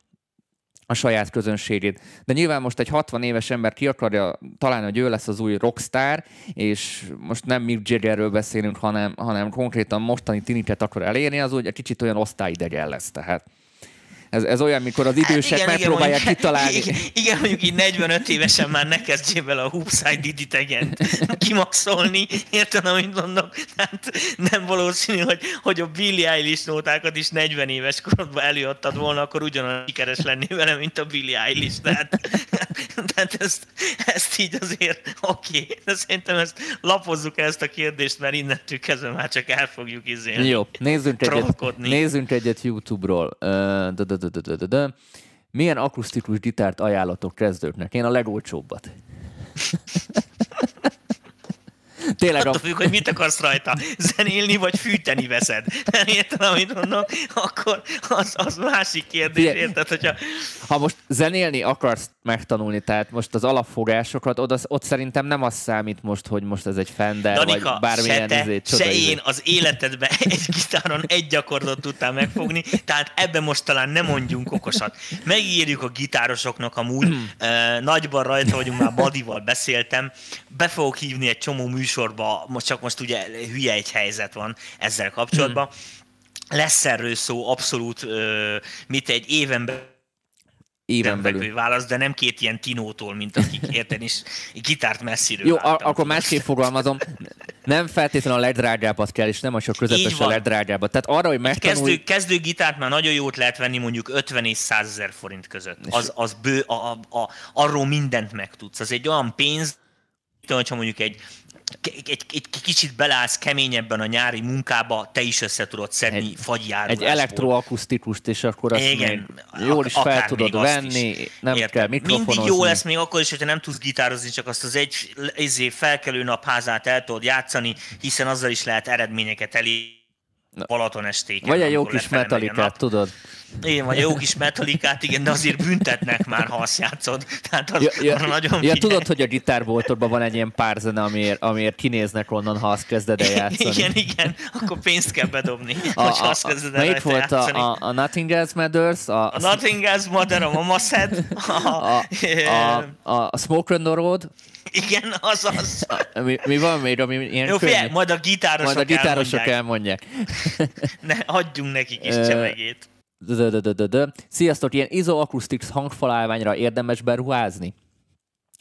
a saját közönségét. De nyilván most egy 60 éves ember ki akarja találni, hogy ő lesz az új rockstar, és most nem Mick Jaggerről beszélünk, hanem, hanem konkrétan mostani tiniket akar elérni, az úgy egy kicsit olyan osztályidegen lesz. Tehát ez, ez olyan, mikor az idősek hát igen, megpróbálják igen, kitalálni. Igen, igen, mondjuk így 45 évesen már ne kezdjél bele a Hoopside Diditegen kimaxolni, érted, amit mondok? Tehát nem valószínű, hogy, hogy a Billy Eilish nótákat is 40 éves korodban előadtad volna, akkor ugyanolyan sikeres lenni vele, mint a Billy Eilish. Tehát, <laughs> tehát ezt, ezt így azért oké, okay. de szerintem ezt lapozzuk ezt a kérdést, mert innentől kezdve már csak el fogjuk izélni. Jó, nézzünk egyet, nézzünk egyet YouTube-ról. Uh. Milyen akusztikus gitárt ajánlatok kezdőknek? Én a legolcsóbbat. <laughs> Tényleg Attól függ, hogy mit akarsz rajta, zenélni vagy fűteni veszed. Érted, amit mondom? Akkor az, az másik kérdés, Fie, érted? Hogyha... Ha most zenélni akarsz megtanulni, tehát most az alapfogásokat, oda, ott szerintem nem az számít most, hogy most ez egy Fender, Danika, vagy bármilyen se te, izét, se én izét. az életedben egy gitáron egy akkordot tudtál megfogni, tehát ebben most talán nem mondjunk okosat. Megírjuk a gitárosoknak amúgy, uh, nagyban rajta vagyunk, már Badival beszéltem, be fogok hívni egy csomó műsorba, most csak most ugye hülye egy helyzet van ezzel kapcsolatban. Hmm. Lesz erről szó abszolút, mit egy éven belül éven belül. válasz, de nem két ilyen Tinótól, mint akik <laughs> érted is gitárt messziről Jó, a- akkor másképp fogalmazom. Nem feltétlenül a legdrágábbat kell, és nem a csak közepes a legdrágábbat. Tehát arra, hogy megtanulj... Kezdő, kezdő gitárt már nagyon jót lehet venni mondjuk 50 és 100 ezer forint között. Az, az bő, a, a, a, arról mindent megtudsz. Az egy olyan pénz, hogyha mondjuk egy egy, egy, egy kicsit belállsz keményebben a nyári munkába, te is össze tudod szedni egy, fagyjárulásból. Egy elektroakusztikust, és akkor azt Igen, még jól is fel tudod venni, nem Érted? kell mikrofonozni. Mindig jó lesz még akkor is, hogyha nem tudsz gitározni, csak azt az egy izé, felkelő napházát el tudod játszani, hiszen azzal is lehet eredményeket elérni Balaton estéken. Vagy a jó kis metalikát, tudod? Én vagy jó kis metalikát, igen, de azért büntetnek már, ha azt játszod. Tehát az, ja, ja, nagyon ja, tudod, hogy a gitárboltokban van egy ilyen pár zene, amiért, amiért kinéznek onnan, ha azt kezded el játszani. Igen, igen, akkor pénzt kell bedobni, a, <laughs> hogy a, azt kezded el volt játszani. a, a, Nothing Else Matters, a, a Nothing Else Matters, a Mama Said, a, a, a, a, a Smoke on the Road, igen, az az. <laughs> Mi, mi van még, ami ilyen Jó, fél, majd a gitárosok, majd a gitárosok elmondják. elmondják. <laughs> ne, adjunk nekik is csemegét. Sziasztok, ilyen izoakusztikus hangfalállványra érdemes beruházni?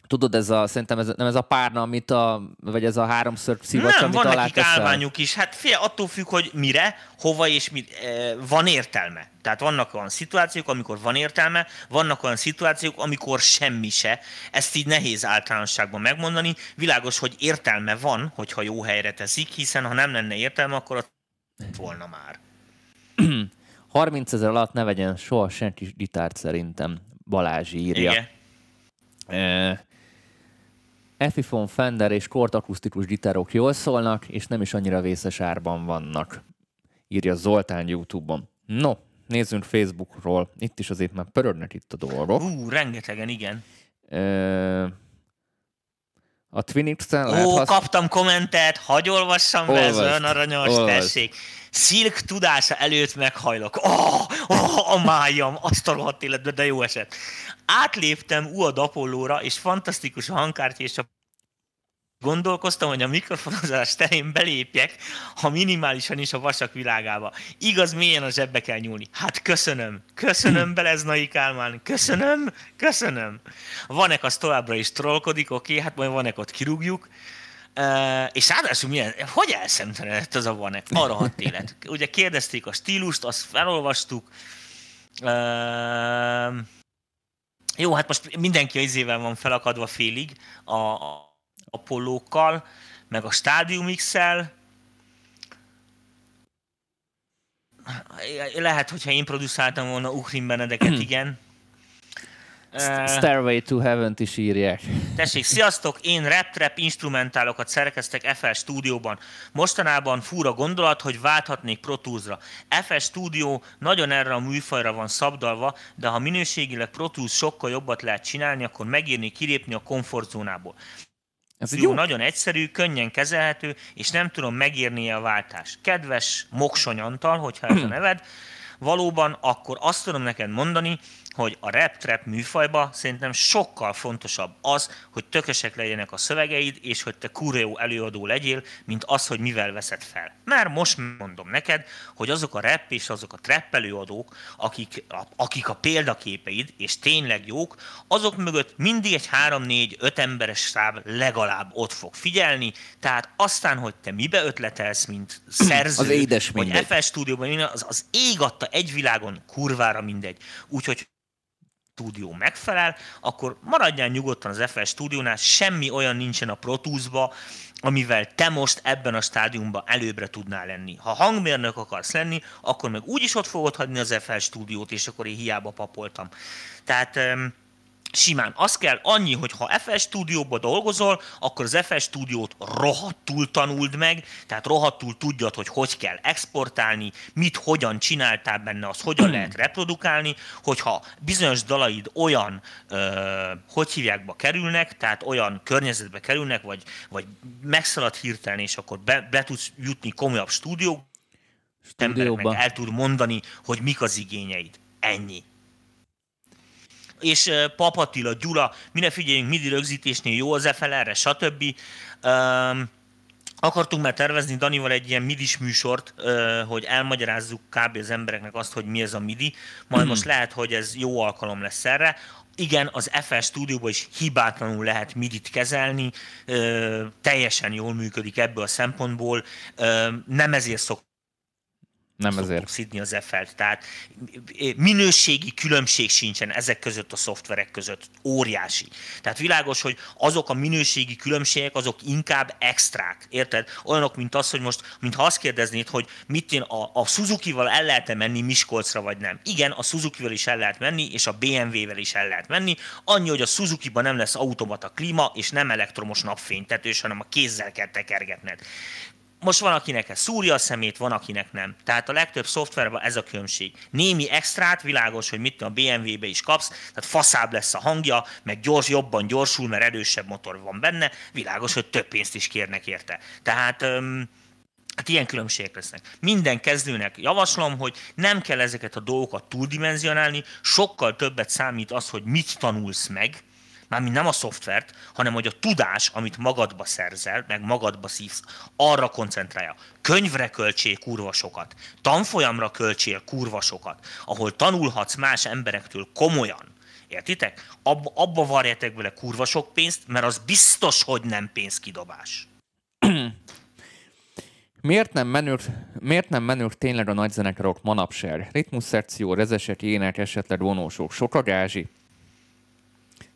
Tudod, ez a, szerintem ez, nem ez a párna, amit a, vagy ez a háromszor szivacs, nem, amit van nekik állványuk is. Hát fél, attól függ, hogy mire, hova és mi, e, van értelme. Tehát vannak olyan szituációk, amikor van értelme, vannak olyan szituációk, amikor semmi se. Ezt így nehéz általánosságban megmondani. Világos, hogy értelme van, hogyha jó helyre teszik, hiszen ha nem lenne értelme, akkor ott volna már. <clears throat> 30 ezer alatt ne vegyen soha senki gitárt szerintem, Balázs írja. Igen. E, Epiphone, Fender és Kort akusztikus gitárok jól szólnak, és nem is annyira vészes árban vannak, írja Zoltán YouTube-on. No, nézzünk Facebookról. Itt is azért már pörögnek itt a dolgok. Ú, rengetegen, igen. A Twinix-en lehet Ó, kaptam kommentet, hagyj olvassam be, ez olyan aranyos, Olvasd. tessék. Szilk tudása előtt meghajlok. Oh, oh, a májam, azt a rohadt életbe, de jó eset. Átléptem UAD Apollóra, és fantasztikus a hangkártya és a Gondolkoztam, hogy a mikrofonozás terén belépjek, ha minimálisan is a vasak világába. Igaz, mélyen a zsebbe kell nyúlni. Hát köszönöm, köszönöm <clears throat> Beleznai Kálmán, köszönöm, köszönöm. Vanek az továbbra is trollkodik, oké, hát majd Vanek ott kirúgjuk. Uh, és ráadásul milyen, hogy elszemtelenedett az a Vanek? Arra hat élet. Ugye kérdezték a stílust, azt felolvastuk, Uh, jó, hát most mindenki az izével van felakadva félig, a, a pollókkal, meg a Stadium X-el. Lehet, hogyha én producáltam volna Ukrin Benedeket, <clears throat> igen. Stairway to Heaven-t is írják. Tessék, sziasztok! Én rap-trap instrumentálokat szerkeztek FL stúdióban. Mostanában fúra gondolat, hogy válthatnék Pro Tools-ra. FL stúdió nagyon erre a műfajra van szabdalva, de ha minőségileg Pro Tools sokkal jobbat lehet csinálni, akkor megírni kilépni a komfortzónából. Ez jó, jó, nagyon egyszerű, könnyen kezelhető, és nem tudom megírni a váltás. Kedves Moksony Antal, hogyha ez a neved, valóban akkor azt tudom neked mondani, hogy a rap-trap műfajba szerintem sokkal fontosabb az, hogy tökösek legyenek a szövegeid, és hogy te kurva jó előadó legyél, mint az, hogy mivel veszed fel. Már most mondom neked, hogy azok a rap és azok a trap előadók, akik a, akik a példaképeid, és tényleg jók, azok mögött mindig egy 3-4-5 emberes stáb legalább ott fog figyelni, tehát aztán, hogy te mibe ötletelsz, mint szerző, az édes vagy FS stúdióban, az, az ég adta egy világon kurvára mindegy. Úgyhogy stúdió megfelel, akkor maradjál nyugodtan az FL stúdiónál, semmi olyan nincsen a Pro Tools-ba, amivel te most ebben a stádiumban előbbre tudnál lenni. Ha hangmérnök akarsz lenni, akkor meg úgyis ott fogod hagyni az FL stúdiót, és akkor én hiába papoltam. Tehát simán. Az kell annyi, hogy ha FS stúdióban dolgozol, akkor az FS stúdiót rohadtul tanuld meg, tehát rohadtul tudjad, hogy hogy kell exportálni, mit, hogyan csináltál benne, az hogyan lehet <clears throat> reprodukálni, hogyha bizonyos dalaid olyan, ö, hogy hívjákba kerülnek, tehát olyan környezetbe kerülnek, vagy, vagy megszalad hirtelen, és akkor be, be tudsz jutni komolyabb stúdiók, embereknek el tud mondani, hogy mik az igényeid. Ennyi és Papatila, Gyula, mire figyeljünk midi rögzítésnél jó az FLR-re, stb. Um, akartunk már tervezni Danival egy ilyen midis műsort, hogy elmagyarázzuk kb. az embereknek azt, hogy mi ez a midi. Majd hmm. most lehet, hogy ez jó alkalom lesz erre. Igen, az FL stúdióban is hibátlanul lehet midit kezelni, teljesen jól működik ebből a szempontból. Nem ezért szok nem ezért. szidni az EFL-t. Tehát minőségi különbség sincsen ezek között a szoftverek között. Óriási. Tehát világos, hogy azok a minőségi különbségek, azok inkább extrák. Érted? Olyanok, mint az, hogy most, mintha azt kérdeznéd, hogy mit én a, a Suzuki-val el lehet menni Miskolcra, vagy nem. Igen, a Suzuki-val is el lehet menni, és a BMW-vel is el lehet menni. Annyi, hogy a Suzuki-ban nem lesz automata klíma, és nem elektromos napfénytetős, hanem a kézzel kell tekergetned. Most van, akinek ez szúrja a szemét, van, akinek nem. Tehát a legtöbb szoftverben ez a különbség. Némi extrát, világos, hogy mit a BMW-be is kapsz, tehát faszább lesz a hangja, meg gyors, jobban gyorsul, mert erősebb motor van benne, világos, hogy több pénzt is kérnek érte. Tehát öm, Hát ilyen különbségek lesznek. Minden kezdőnek javaslom, hogy nem kell ezeket a dolgokat túldimenzionálni, sokkal többet számít az, hogy mit tanulsz meg, mármint nem a szoftvert, hanem hogy a tudás, amit magadba szerzel, meg magadba szívsz, arra koncentrálja. Könyvre költsél kurva sokat, tanfolyamra költsél kurva sokat, ahol tanulhatsz más emberektől komolyan. Értitek? Abba, abba varjátok bele kurva sok pénzt, mert az biztos, hogy nem pénzkidobás. <clears throat> Miért nem, menők, miért nem menők tényleg a nagyzenekarok manapság? Ritmus szekció, rezesek, ének, esetleg vonósok, sok a gázsi?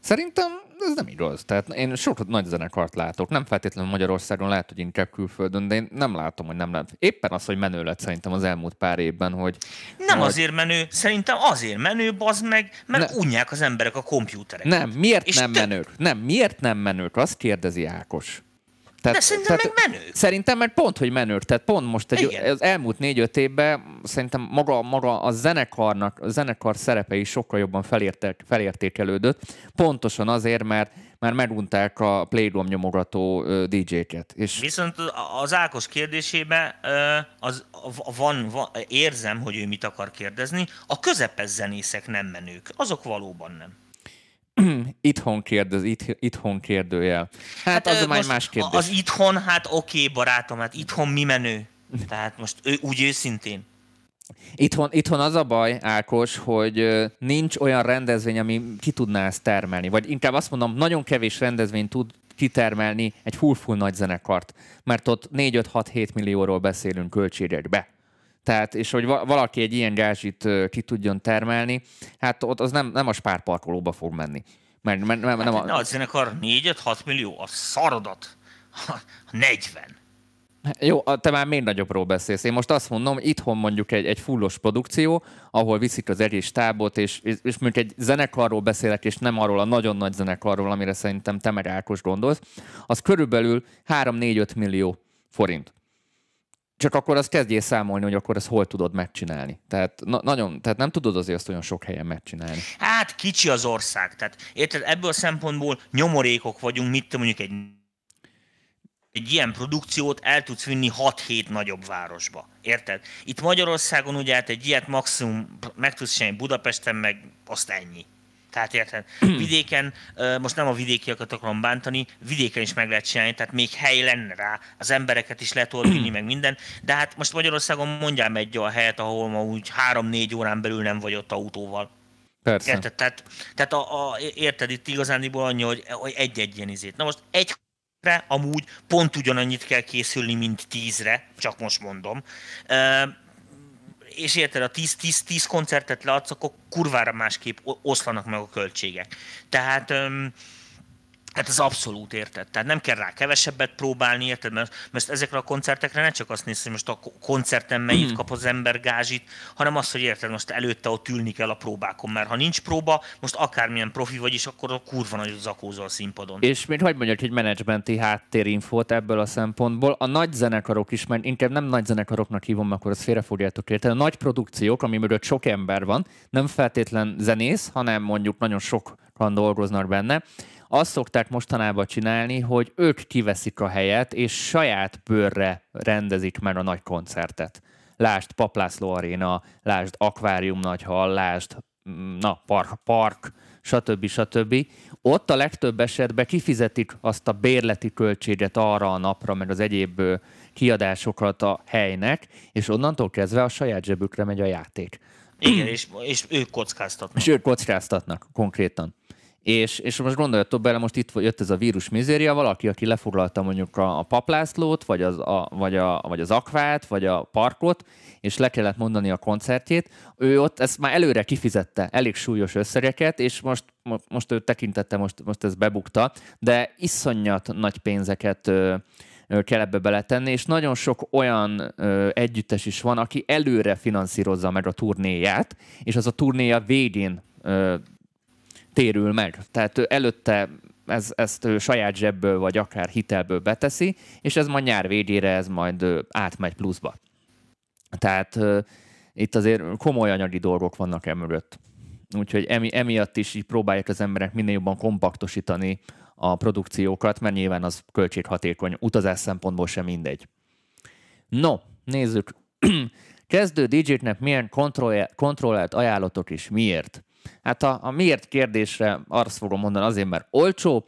Szerintem ez nem igaz. Tehát én sok nagy zenekart látok. Nem feltétlenül Magyarországon, lehet, hogy inkább külföldön, de én nem látom, hogy nem lehet. Éppen az, hogy menő lett szerintem az elmúlt pár évben, hogy... Nem hogy... azért menő, szerintem azért menő, bazd meg, mert ne... unják az emberek a kompjútereket. Nem, miért És nem te... menők? Nem, miért nem menők? Azt kérdezi Ákos. Tehát, De szerintem tehát, meg menő. Szerintem mert pont, hogy menő. Tehát pont most egy, az elmúlt négy-öt évben szerintem maga, maga a zenekarnak, a zenekar szerepe is sokkal jobban felérték, felértékelődött. Pontosan azért, mert már megunták a Playroom nyomogató DJ-ket. És... Viszont az Ákos kérdésében az, van, van, érzem, hogy ő mit akar kérdezni. A közepes zenészek nem menők. Azok valóban nem. <clears throat> itthon kérdez, it, itthon kérdőjel. Hát, hát az már más kérdés. Az itthon, hát oké, okay, barátom, hát itthon mi menő? Tehát most ő, úgy őszintén. Itthon, itthon az a baj, Ákos, hogy nincs olyan rendezvény, ami ki tudná ezt termelni. Vagy inkább azt mondom, nagyon kevés rendezvény tud kitermelni egy full-full nagy zenekart. Mert ott 4-5-6-7 millióról beszélünk költségekbe. Tehát, és hogy valaki egy ilyen gázsit ki tudjon termelni, hát ott az nem, nem a spárparkolóba fog menni. Mert, mert, mert, hát, nem a... Ne, a zenekar 4-6 millió, a szarodat. 40. Jó, te már még nagyobbról beszélsz. Én most azt mondom, itthon mondjuk egy, egy fullos produkció, ahol viszik az egész tábot, és, és, és mondjuk egy zenekarról beszélek, és nem arról a nagyon nagy zenekarról, amire szerintem te meg Ákos gondolsz, az körülbelül 3-4-5 millió forint. Csak akkor azt kezdjél számolni, hogy akkor ezt hol tudod megcsinálni. Tehát, na, nagyon, tehát nem tudod azért azt olyan sok helyen megcsinálni. Hát kicsi az ország. Tehát érted, ebből a szempontból nyomorékok vagyunk, mit mondjuk egy egy ilyen produkciót el tudsz vinni 6-7 nagyobb városba. Érted? Itt Magyarországon ugye hát egy ilyet maximum meg tudsz csinálni Budapesten, meg azt ennyi. Tehát érted? <clears throat> Vidéken, most nem a vidékiakat akarom bántani, vidéken is meg lehet csinálni, tehát még hely lenne rá, az embereket is lehet vinni, <clears throat> meg minden, de hát most Magyarországon mondjál egy olyan helyet, ahol ma úgy 3-4 órán belül nem vagy ott autóval. Persze. Érted? Tehát, tehát a, a, érted, itt igazániból annyi, hogy, hogy egy-egy ilyen izét. Na most egy amúgy pont ugyanannyit kell készülni, mint tízre, csak most mondom. És érted, a 10 koncertet leadsz, akkor kurvára másképp oszlanak meg a költségek. Tehát Hát ez abszolút érted. Tehát nem kell rá kevesebbet próbálni, érted? Mert, mert ezekre a koncertekre ne csak azt néz, hogy most a koncerten mennyit kap az ember gázsit, hanem azt, hogy érted, most előtte ott ülni kell a próbákon, mert ha nincs próba, most akármilyen profi vagy is, akkor a kurva nagy zakózol a színpadon. És még hogy mondjak egy menedzsmenti háttérinfót ebből a szempontból, a nagy zenekarok is, mert inkább nem nagy zenekaroknak hívom, akkor azt félrefordjátok érteni. A nagy produkciók, ami mögött sok ember van, nem feltétlen zenész, hanem mondjuk nagyon sokan dolgoznak benne, azt szokták mostanában csinálni, hogy ők kiveszik a helyet, és saját bőrre rendezik meg a nagy koncertet. Lásd Paplászló Aréna, lásd Akvárium Nagyhal, lásd mm, na, park, park, stb. stb. Ott a legtöbb esetben kifizetik azt a bérleti költséget arra a napra, meg az egyéb kiadásokat a helynek, és onnantól kezdve a saját zsebükre megy a játék. Igen, és, és ők kockáztatnak. És ők kockáztatnak konkrétan. És, és most gondoljatok bele, most itt jött ez a vírus mizéria, valaki, aki lefoglalta mondjuk a, a paplászlót, vagy az, a, vagy, a, vagy az akvát, vagy a parkot, és le kellett mondani a koncertjét, ő ott ezt már előre kifizette elég súlyos összegeket, és most, most ő tekintette, most, most ez bebukta, de iszonyat nagy pénzeket ö, kell ebbe beletenni, és nagyon sok olyan együttes is van, aki előre finanszírozza meg a turnéját, és az a turnéja végén térül meg. Tehát előtte ez, ezt ő saját zsebből vagy akár hitelből beteszi, és ez majd nyár végére ez majd átmegy pluszba. Tehát uh, itt azért komoly anyagi dolgok vannak emögött. Úgyhogy emi, emiatt is így próbálják az emberek minél jobban kompaktosítani a produkciókat, mert nyilván az költséghatékony, utazás szempontból sem mindegy. No, nézzük. <clears throat> Kezdő DJ-nek milyen kontrollált ajánlatok is miért? Hát a, a miért kérdésre azt fogom mondani azért, mert olcsó.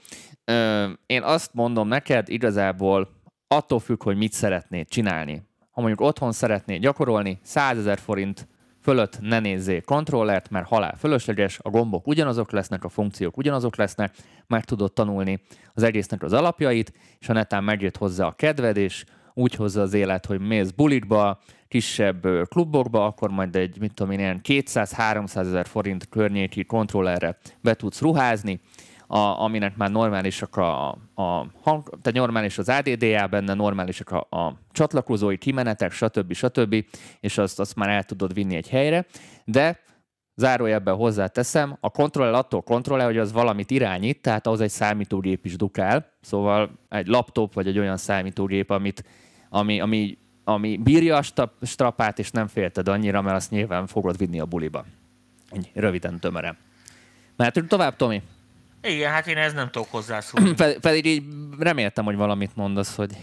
Én azt mondom neked, igazából attól függ, hogy mit szeretnéd csinálni. Ha mondjuk otthon szeretnéd gyakorolni, 100 ezer forint fölött ne nézzél kontrollert, mert halál fölösleges, a gombok ugyanazok lesznek, a funkciók ugyanazok lesznek, meg tudod tanulni az egésznek az alapjait, és ha netán megjött hozzá a kedved, és úgy hozza az élet, hogy mész bulikba, kisebb klubokba, akkor majd egy, mit tudom én, ilyen 200-300 ezer forint környéki kontrollerre be tudsz ruházni, a, aminek már normálisak a, a hang, tehát normális az ADDA benne, normálisak a, a csatlakozói kimenetek, stb. stb. és azt, azt már el tudod vinni egy helyre, de zárójelben hozzáteszem, a kontroller attól kontroller, hogy az valamit irányít, tehát ahhoz egy számítógép is dukál, szóval egy laptop vagy egy olyan számítógép, amit, ami, ami ami bírja a strapát, és nem félted annyira, mert azt nyilván fogod vinni a buliba. Egy röviden, tömören. Mehetünk tovább, Tomi? Igen, hát én ez nem tudok hozzászólni. <clears throat> Ped- pedig így reméltem, hogy valamit mondasz, hogy... <laughs>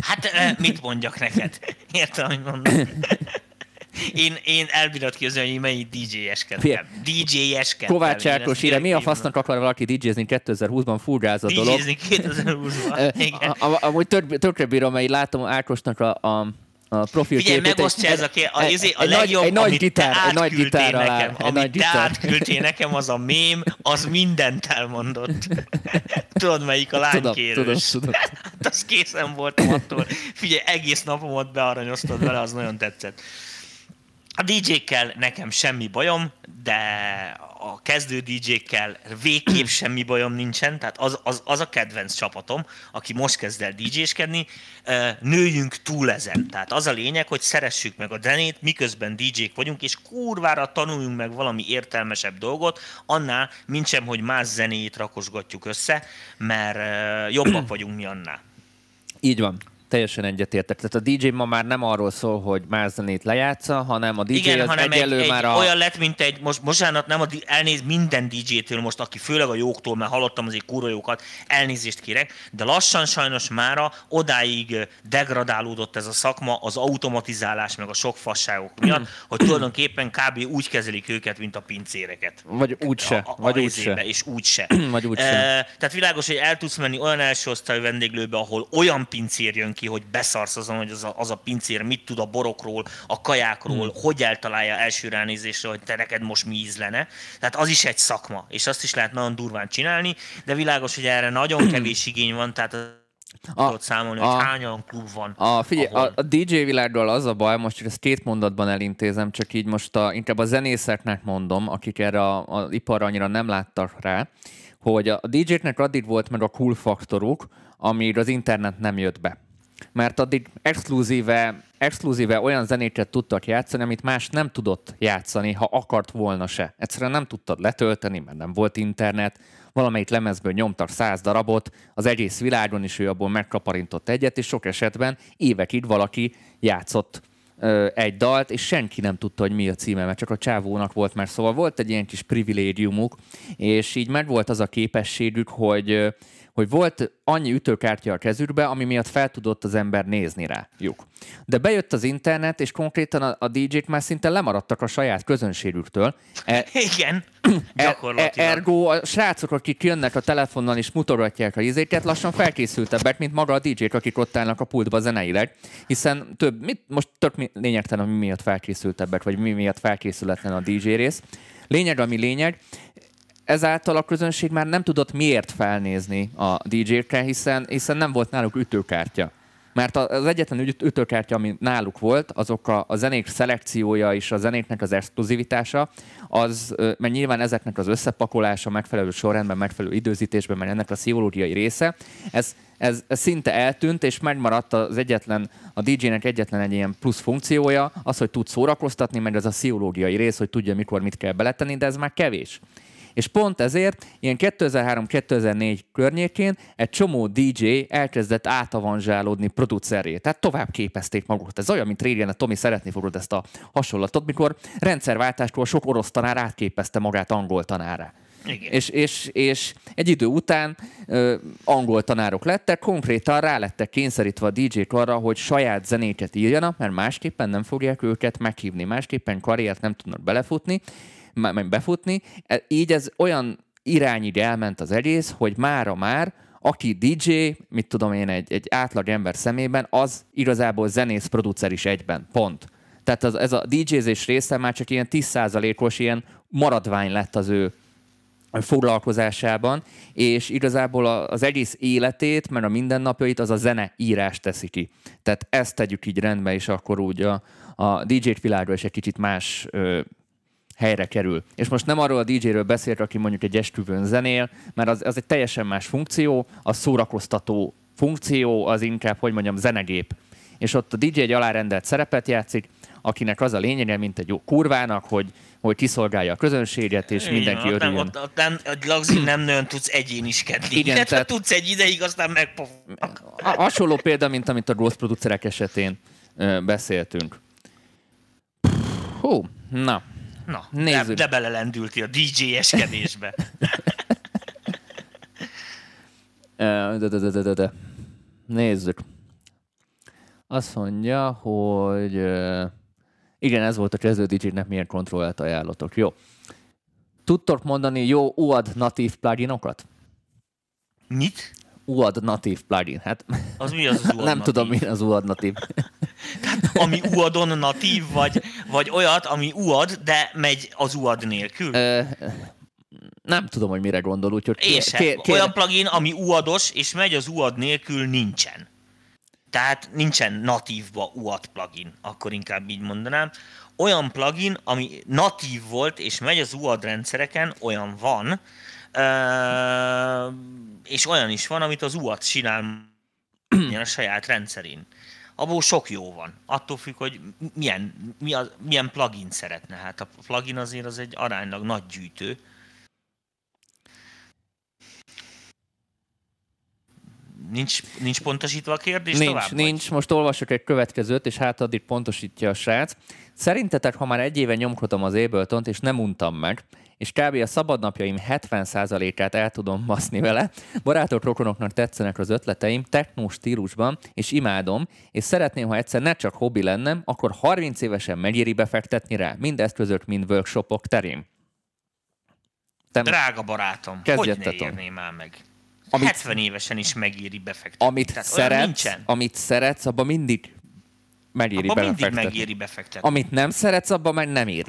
Hát mit mondjak neked? Értem, hogy mondom. <clears throat> Én, én elvitatkozom, hogy melyik DJ-eskedtem. DJ-eskedtem. Kovács Ákos írja, mi a fasznak akar valaki DJ-zni 2020-ban? Full gáz a dolog. DJ-zni 2020-ban, <laughs> Amúgy tökre bírom, mert látom Ákosnak a, a a profil Figyelj, képét. megosztja ez a, ké... a, egy, a egy legjobb, egy nagy gitár, egy nagy gitár nekem, egy amit nagy gitár. te átküldtél nekem, az a mém, az mindent elmondott. <laughs> Tudod, melyik a lánykérős? Tudom, tudom, tudom. Hát az készen voltam attól. Figyelj, egész napomat bearanyoztad vele, az nagyon tetszett. A DJ-kkel nekem semmi bajom, de a kezdő DJ-kkel végképp <clears throat> semmi bajom nincsen, tehát az, az, az a kedvenc csapatom, aki most kezd el DJ-skedni, nőjünk túl ezen. Tehát az a lényeg, hogy szeressük meg a zenét, miközben DJ-k vagyunk, és kurvára tanuljunk meg valami értelmesebb dolgot, annál, mint sem, hogy más zenét rakosgatjuk össze, mert jobbak vagyunk mi annál. Így van teljesen egyetértek. Tehát a DJ ma már nem arról szól, hogy más zenét lejátsza, hanem a DJ Igen, az hanem egyelő egy, már egy a... olyan lett, mint egy, most bocsánat, nem a, elnéz minden DJ-től most, aki főleg a jóktól, mert hallottam azért kurva jókat, elnézést kérek, de lassan sajnos mára odáig degradálódott ez a szakma az automatizálás meg a sok fasságok miatt, <clears throat> hogy tulajdonképpen kb. úgy kezelik őket, mint a pincéreket. Vagy úgyse. A, a, vagy úgyse. És úgyse. <clears throat> vagy úgyse. E, tehát világos, hogy el tudsz menni olyan első osztályú vendéglőbe, ahol olyan pincér jön ki, ki, hogy beszarsz azon, hogy az a, az a pincér mit tud a borokról, a kajákról, hmm. hogy eltalálja első ránézésre, hogy te neked most mi ízlene. Tehát az is egy szakma, és azt is lehet nagyon durván csinálni, de világos, hogy erre nagyon <clears throat> kevés igény van, tehát a, tudod számolni, a, hogy hány olyan klub van. A, figyelj, ahol... a, a DJ világról az a baj, most ezt két mondatban elintézem, csak így most a, inkább a zenészeknek mondom, akik erre az iparra annyira nem láttak rá, hogy a, a DJ-knek addig volt meg a cool faktoruk, amíg az internet nem jött be mert addig exkluzíve, exkluzíve olyan zenéket tudtak játszani, amit más nem tudott játszani, ha akart volna se. Egyszerűen nem tudtad letölteni, mert nem volt internet, valamelyik lemezből nyomtak száz darabot, az egész világon is ő abból megkaparintott egyet, és sok esetben évekig valaki játszott egy dalt, és senki nem tudta, hogy mi a címe, mert csak a csávónak volt már. Szóval volt egy ilyen kis privilégiumuk, és így megvolt az a képességük, hogy hogy volt annyi ütőkártya a kezükbe, ami miatt fel tudott az ember nézni rájuk. De bejött az internet, és konkrétan a, a DJ-k már szinte lemaradtak a saját közönségüktől. E, Igen, <clears throat> e, e, ergo a srácok, akik jönnek a telefonnal és mutogatják a izéket, lassan felkészültebbek, mint maga a DJ-k, akik ott állnak a pultba zeneileg, hiszen több, mit, most tök lényegtelen, mi miatt felkészültebbek, vagy mi miatt felkészületlen a DJ rész. Lényeg, ami lényeg, ezáltal a közönség már nem tudott miért felnézni a DJ-kre, hiszen, hiszen nem volt náluk ütőkártya. Mert az egyetlen ütőkártya, ami náluk volt, azok a, a zenék szelekciója és a zenéknek az exkluzivitása, az, mert nyilván ezeknek az összepakolása megfelelő sorrendben, megfelelő időzítésben, mert ennek a pszichológiai része, ez, ez, ez szinte eltűnt, és megmaradt az egyetlen, a DJ-nek egyetlen egy ilyen plusz funkciója, az, hogy tud szórakoztatni, meg ez a pszichológiai rész, hogy tudja, mikor mit kell beletenni, de ez már kevés. És pont ezért ilyen 2003-2004 környékén egy csomó DJ elkezdett átavanzsálódni produceré. Tehát tovább képezték magukat. Ez olyan, mint régen a Tomi szeretni fogod ezt a hasonlatot, mikor rendszerváltáskor sok orosz tanár átképezte magát angol tanára. Igen. És, és, és egy idő után ö, angol tanárok lettek, konkrétan rá lettek kényszerítve a DJ-k arra, hogy saját zenéket írjanak, mert másképpen nem fogják őket meghívni, másképpen karriert nem tudnak belefutni, meg befutni. E, így ez olyan irányig elment az egész, hogy mára már, aki DJ, mit tudom én, egy, egy átlag ember szemében, az igazából zenész, producer is egyben. Pont. Tehát az, ez a DJ-zés része már csak ilyen 10%-os ilyen maradvány lett az ő foglalkozásában, és igazából az egész életét, mert a mindennapjait az a zene írás teszi ki. Tehát ezt tegyük így rendbe, és akkor úgy a, a DJ-t világról is egy kicsit más ö, helyre kerül. És most nem arról a DJ-ről beszélt, aki mondjuk egy esküvőn zenél, mert az, az egy teljesen más funkció, a szórakoztató funkció az inkább, hogy mondjam, zenegép. És ott a DJ egy alárendelt szerepet játszik, akinek az a lényege, mint egy jó kurvának, hogy, hogy kiszolgálja a közönséget, és Igen, mindenki örüljön. Nem, ott, ott nem, a lagzin nem nagyon tudsz egyéniskedni. Igen, tehát, tehát tudsz egy ideig, aztán megpofognak. Hasonló példa, mint amit a growth producerek esetén beszéltünk. Hú, na, Na, Nézzük. de, de belelendülti a DJ-eskedésbe. <laughs> de, de, de, de, de. Nézzük. Azt mondja, hogy igen, ez volt a kezdő DJ-nek milyen kontrollt ajánlatok. Jó. Tudtok mondani jó UAD natív pluginokat? Mit? UAD natív plugin. Hát, az mi az, az UAD Nem natív? tudom, mi az UAD natív. Tehát, ami UAD-on natív, vagy, vagy olyat, ami UAD, de megy az UAD nélkül? Ö, nem tudom, hogy mire gondol, úgyhogy... Kér, kér, kér, Olyan plugin, ami UAD-os, és megy az UAD nélkül, nincsen. Tehát nincsen natívba UAT plugin, akkor inkább így mondanám. Olyan plugin, ami natív volt, és megy az UAD rendszereken, olyan van, és olyan is van, amit az UAT csinál <clears throat> a saját rendszerén. Abból sok jó van. Attól függ, hogy milyen, milyen plugin szeretne. Hát a plugin azért az egy aránylag nagy gyűjtő, Nincs, nincs pontosítva a kérdés Nincs, tovább, nincs. Vagy? Most olvasok egy következőt, és hát addig pontosítja a srác. Szerintetek, ha már egy éve nyomkodom az ableton és nem untam meg, és kb. a szabadnapjaim 70%-át el tudom baszni vele. Barátok, rokonoknak tetszenek az ötleteim, technó stílusban, és imádom, és szeretném, ha egyszer ne csak hobbi lennem, akkor 30 évesen megéri befektetni rá, mind eszközök, mind workshopok terén. Te Drága barátom, hogy ne érném el meg? amit, 70 évesen is megéri befektetni. Amit Tehát szeretsz, amit szeretsz, abban mindig megéri abba befektetni. mindig megéri befektetni. Amit nem szeretsz, abban meg nem ér.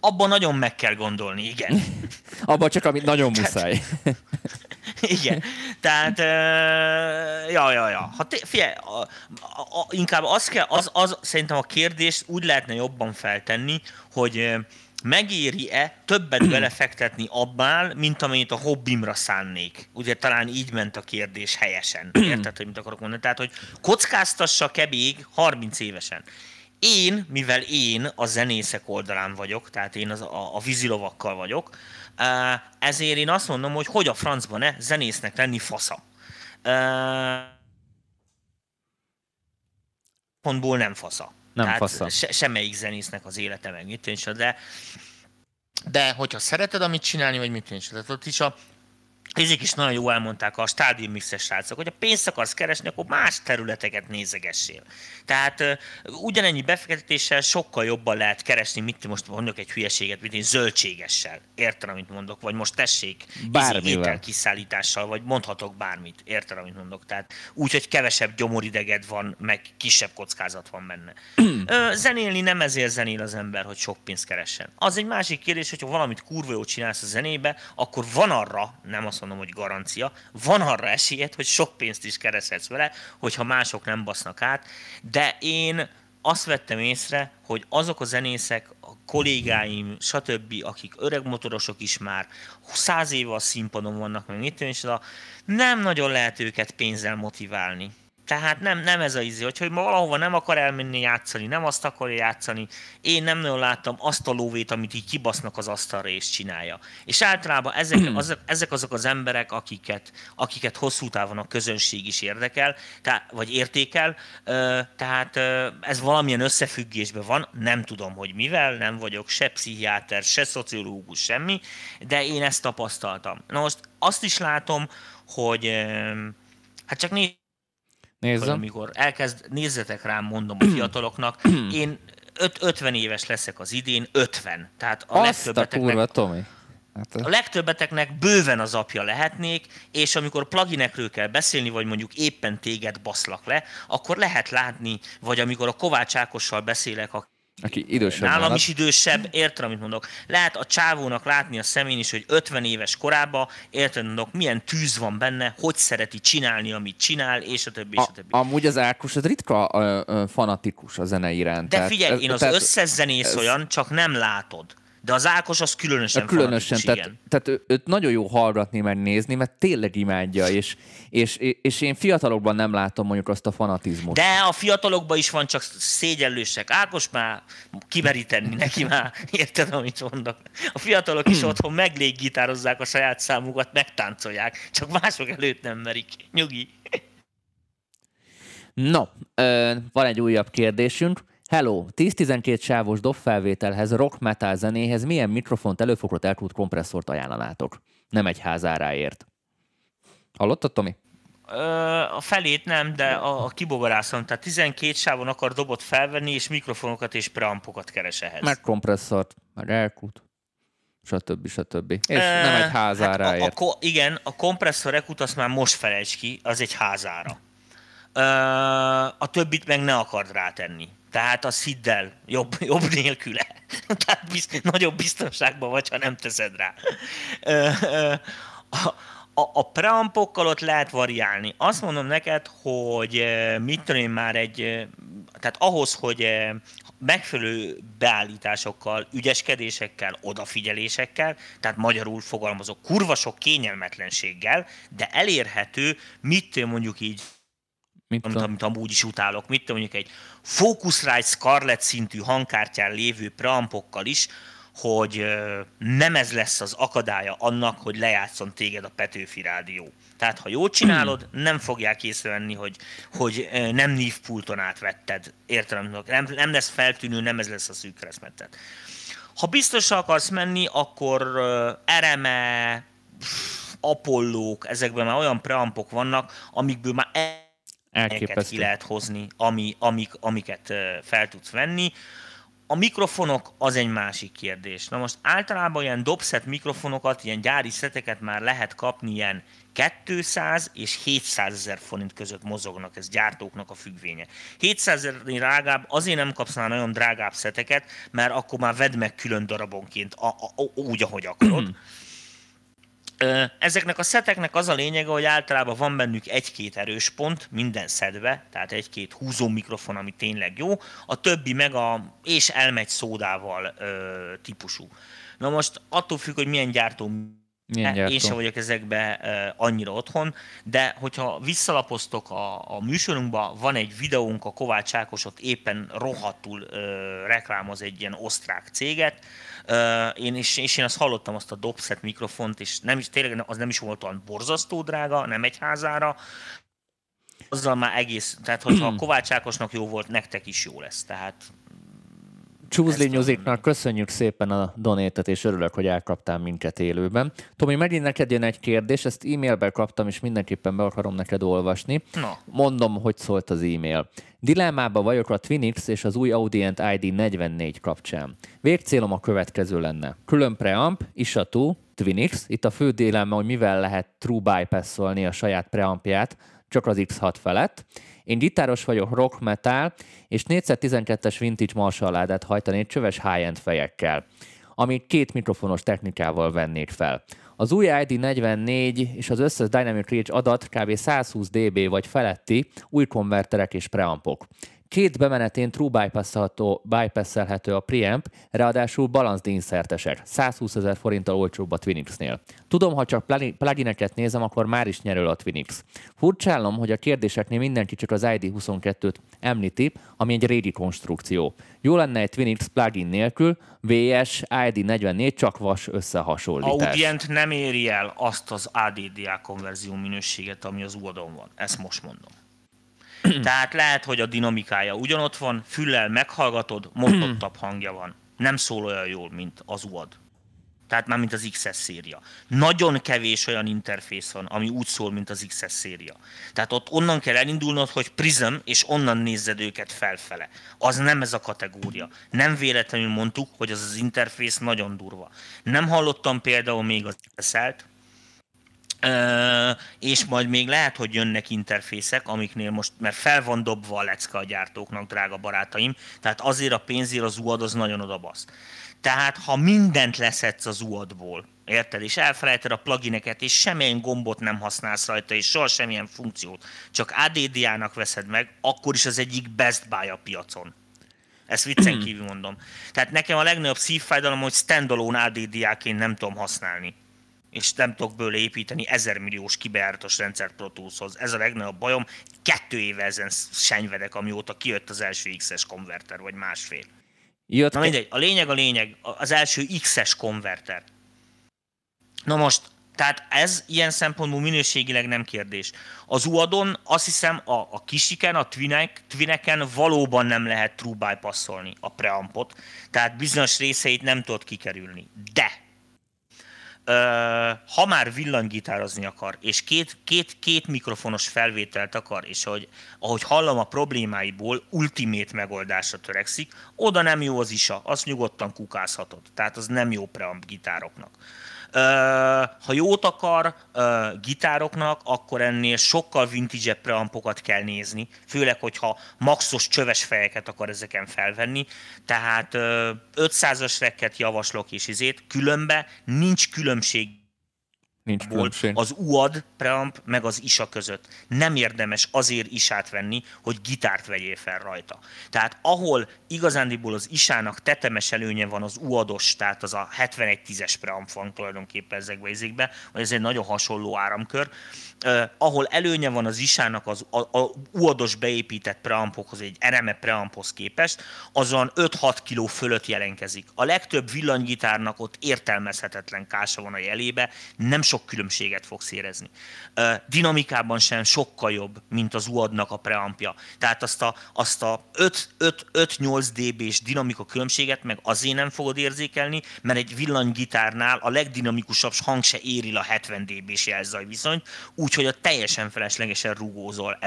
Abban nagyon meg kell gondolni, igen. <laughs> abban csak, amit nagyon muszáj. <laughs> igen. Tehát, uh, ja, ja, ja. Ha te, figyelj, a, a, a, inkább az kell, az, az, szerintem a kérdést úgy lehetne jobban feltenni, hogy megéri-e többet <clears throat> belefektetni abbál, mint amennyit a hobbimra szánnék? Ugye talán így ment a kérdés helyesen. <clears throat> Érted, hogy mit akarok mondani? Tehát, hogy kockáztassa kebég 30 évesen. Én, mivel én a zenészek oldalán vagyok, tehát én az, a, a vízilovakkal vagyok, ezért én azt mondom, hogy hogy a francban ne zenésznek lenni fasza. Pontból nem fasza. Nem Tehát fasza. Se, semmelyik zenésznek az élete meg mit de, de hogyha szereted, amit csinálni, vagy mit is, tehát ott is a, ezek is nagyon jó elmondták a stádium mixes srácok, hogy a pénzt akarsz keresni, akkor más területeket nézegessél. Tehát uh, ugyanennyi befektetéssel sokkal jobban lehet keresni, mit most mondok egy hülyeséget, mint én zöldségessel. Érted, amit mondok? Vagy most tessék Bármivel. kiszállítással, vagy mondhatok bármit. Érted, amit mondok? Tehát úgy, hogy kevesebb gyomorideged van, meg kisebb kockázat van benne. <clears throat> uh, zenélni nem ezért zenél az ember, hogy sok pénzt keressen. Az egy másik kérdés, hogyha valamit kurva jól csinálsz a zenébe, akkor van arra, nem azt mondom, hogy garancia, van arra esélyed, hogy sok pénzt is kereshetsz vele, hogyha mások nem basznak át, de én azt vettem észre, hogy azok a zenészek, a kollégáim, stb., akik öreg motorosok is már, száz éve a színpadon vannak, meg mit és nem nagyon lehet őket pénzzel motiválni. Tehát nem, nem ez a izé, hogy, ma valahova nem akar elmenni játszani, nem azt akarja játszani. Én nem nagyon láttam azt a lóvét, amit így kibasznak az asztalra és csinálja. És általában ezek, <clears throat> azok, ezek azok az emberek, akiket, akiket hosszú távon a közönség is érdekel, tehát, vagy értékel, tehát ez valamilyen összefüggésben van, nem tudom, hogy mivel, nem vagyok se pszichiáter, se szociológus, semmi, de én ezt tapasztaltam. Na most azt is látom, hogy hát csak nézd Nézzem. amikor elkezd, nézzetek rám, mondom a fiataloknak, <clears throat> én öt, 50 éves leszek az idén, 50. Tehát a Azt legtöbbeteknek... A kurva, Tomi. Hát, a legtöbbeteknek bőven az apja lehetnék, és amikor pluginekről kell beszélni, vagy mondjuk éppen téged baszlak le, akkor lehet látni, vagy amikor a Kovács Ákossal beszélek, aki idősebb Nálam is idősebb, érted, amit mondok. Lehet a csávónak látni a szemén is, hogy 50 éves korában, érted, mondok, milyen tűz van benne, hogy szereti csinálni, amit csinál, és a többi, és a többi. A, amúgy az Ákos az ritka a, a, fanatikus a zene iránt. De figyelj, én az tehát, összes zenész ez, olyan, csak nem látod. De az Ákos az különösen Különösen, tehát, igen. tehát ő, őt nagyon jó hallgatni, meg nézni, mert tényleg imádja, és, és, és én fiatalokban nem látom mondjuk azt a fanatizmust. De a fiatalokban is van, csak szégyellősek. Ákos már kimeríteni neki már, <laughs> érted, amit mondok. A fiatalok is <clears throat> otthon megléggitározzák a saját számukat, megtáncolják, csak mások előtt nem merik. Nyugi. No, van egy újabb kérdésünk. Hello! 10-12 sávos dob felvételhez, rock metal zenéhez milyen mikrofont, előfoglalt elkult kompresszort ajánlanátok? Nem egy házáráért. Hallottad, Tomi? a felét nem, de a, a kibogarászom. Tehát 12 sávon akar dobot felvenni, és mikrofonokat és preampokat keres ehhez. Meg kompresszort, meg elkút, stb. stb. És e, nem egy házáráért. Hát a, a, igen, a kompresszor ekut azt már most felejts ki, az egy házára. a többit meg ne akard rátenni. Tehát az hidd el, jobb, <laughs> jobb nélküle. <laughs> Tehát biz, nagyobb biztonságban vagy, ha nem teszed rá. A, a, a preampokkal ott lehet variálni. Azt mondom neked, hogy mit tudom én már egy, tehát ahhoz, hogy megfelelő beállításokkal, ügyeskedésekkel, odafigyelésekkel, tehát magyarul fogalmazok, kurva sok kényelmetlenséggel, de elérhető, mit mondjuk így Mit amit, amit amúgy is utálok, mit mondjuk egy Focusrite Scarlett szintű hangkártyán lévő preampokkal is, hogy nem ez lesz az akadálya annak, hogy lejátszon téged a Petőfi Rádió. Tehát ha jól csinálod, nem fogják észrevenni, hogy, hogy nem nívpulton átvetted. Értem, nem, nem lesz feltűnő, nem ez lesz a szűk keresztmetet. Ha biztos akarsz menni, akkor Ereme, Apollók, ezekben már olyan preampok vannak, amikből már elképesztő. ki lehet hozni, ami, amik, amiket fel tudsz venni. A mikrofonok az egy másik kérdés. Na most általában ilyen dobszett mikrofonokat, ilyen gyári szeteket már lehet kapni ilyen 200 és 700 ezer forint között mozognak, ez gyártóknak a függvénye. 700 ezer drágább, azért nem kapsz már nagyon drágább szeteket, mert akkor már vedd meg külön darabonként, a, a, úgy, ahogy akarod. <clears throat> Ezeknek a szeteknek az a lényege, hogy általában van bennük egy-két erős pont minden szedve, tehát egy-két húzó mikrofon, ami tényleg jó, a többi meg a és elmegy szódával ö, típusú. Na most attól függ, hogy milyen gyártó gyártó? Én sem vagyok ezekbe annyira otthon, de hogyha visszalapoztok a, a műsorunkba, van egy videónk, a Kovács Ákos ott éppen rohadtul uh, reklámoz egy ilyen osztrák céget, én is, és én azt hallottam, azt a dobszett mikrofont, és nem is, tényleg az nem is volt olyan borzasztó drága, nem egy házára, azzal már egész, tehát hogyha a <clears throat> Kovács Ákosnak jó volt, nektek is jó lesz, tehát Musicnak köszönjük szépen a donétet, és örülök, hogy elkaptál minket élőben. Tomi, megint neked jön egy kérdés, ezt e-mailben kaptam, és mindenképpen be akarom neked olvasni. No. Mondom, hogy szólt az e-mail. Dilemmában vagyok a Twinix és az új Audient ID 44 kapcsán. Végcélom a következő lenne. Külön preamp, ISA2, Twinix. Itt a fő dilemma, hogy mivel lehet true bypass a saját preampját, csak az X6 felett én gitáros vagyok, rock, metal, és 4x12-es vintage Marshall ládát hajtanék csöves high-end fejekkel, amit két mikrofonos technikával vennék fel. Az új ID44 és az összes Dynamic Range adat kb. 120 dB vagy feletti új konverterek és preampok. Két bemenetén true bypass-elhető a preamp, ráadásul balance insertesek, 120 ezer forinttal olcsóbb a Twinix-nél. Tudom, ha csak plugineket nézem, akkor már is nyerő a Twinix. Furcsálom, hogy a kérdéseknél mindenki csak az ID22-t említi, ami egy régi konstrukció. Jó lenne egy Twinix plugin nélkül, VS ID44 csak vas összehasonlítás. Audient nem éri el azt az ADDA konverzió minőséget, ami az UAD-on van. Ezt most mondom. <clears throat> Tehát lehet, hogy a dinamikája ugyanott van, füllel meghallgatod, motottabb <clears throat> hangja van. Nem szól olyan jól, mint az UAD. Tehát már mint az XS széria. Nagyon kevés olyan interfész van, ami úgy szól, mint az XS széria. Tehát ott onnan kell elindulnod, hogy Prism, és onnan nézzed őket felfele. Az nem ez a kategória. Nem véletlenül mondtuk, hogy az az interfész nagyon durva. Nem hallottam például még az SL-t, és majd még lehet, hogy jönnek interfészek, amiknél most, mert fel van dobva a lecke a gyártóknak, drága barátaim, tehát azért a pénzért az UAD az nagyon odabasz. Tehát, ha mindent leszedsz az UAD-ból, érted, és elfelejted a plugineket, és semmilyen gombot nem használsz rajta, és soha semmilyen funkciót, csak ADDA-nak veszed meg, akkor is az egyik best buy a piacon. Ezt viccen kívül mondom. Tehát nekem a legnagyobb szívfájdalom, hogy standalone ADDA-ként nem tudom használni és nem tudok bőle építeni 1000 milliós kibejáratos rendszert Pro Tools-hoz. Ez a legnagyobb bajom. Kettő éve ezen senyvedek, amióta kijött az első X-es konverter, vagy másfél. Jött Na mindegy, a lényeg a lényeg, az első X-es konverter. Na most, tehát ez ilyen szempontból minőségileg nem kérdés. Az UAD-on azt hiszem a, a kisiken, a twinek, twineken valóban nem lehet true bypassolni a preampot, tehát bizonyos részeit nem tudod kikerülni. De ha már villanygitározni akar, és két, két, két mikrofonos felvételt akar, és ahogy, ahogy hallom a problémáiból, ultimate megoldásra törekszik, oda nem jó az isa, azt nyugodtan kukázhatod. Tehát az nem jó preamp gitároknak. Ha jót akar gitároknak, akkor ennél sokkal vintage preampokat kell nézni, főleg, hogyha maxos csöves fejeket akar ezeken felvenni. Tehát 500-as rekket javaslok és izét, különbe nincs különbség Nincs különbség. az UAD preamp meg az ISA között. Nem érdemes azért isát venni, hogy gitárt vegyél fel rajta. Tehát ahol igazándiból az isának tetemes előnye van az UAD-os, tehát az a 71-10-es preamp van tulajdonképpen ezekbe ezekbe, vagy ez egy nagyon hasonló áramkör, Uh, ahol előnye van az isának az a, a UAD-os beépített preampokhoz, egy RME preamphoz képest, azon 5-6 kg fölött jelenkezik. A legtöbb villanygitárnak ott értelmezhetetlen kása van a jelébe, nem sok különbséget fogsz érezni. Dinamikában sem sokkal jobb, mint az UAD-nak a preampja. Tehát azt a, azt a 5-8 dB-s dinamika különbséget meg azért nem fogod érzékelni, mert egy villanygitárnál a legdinamikusabb hang se éri a 70 dB-s jelzaj viszonyt, úgyhogy a teljesen feleslegesen rugózol.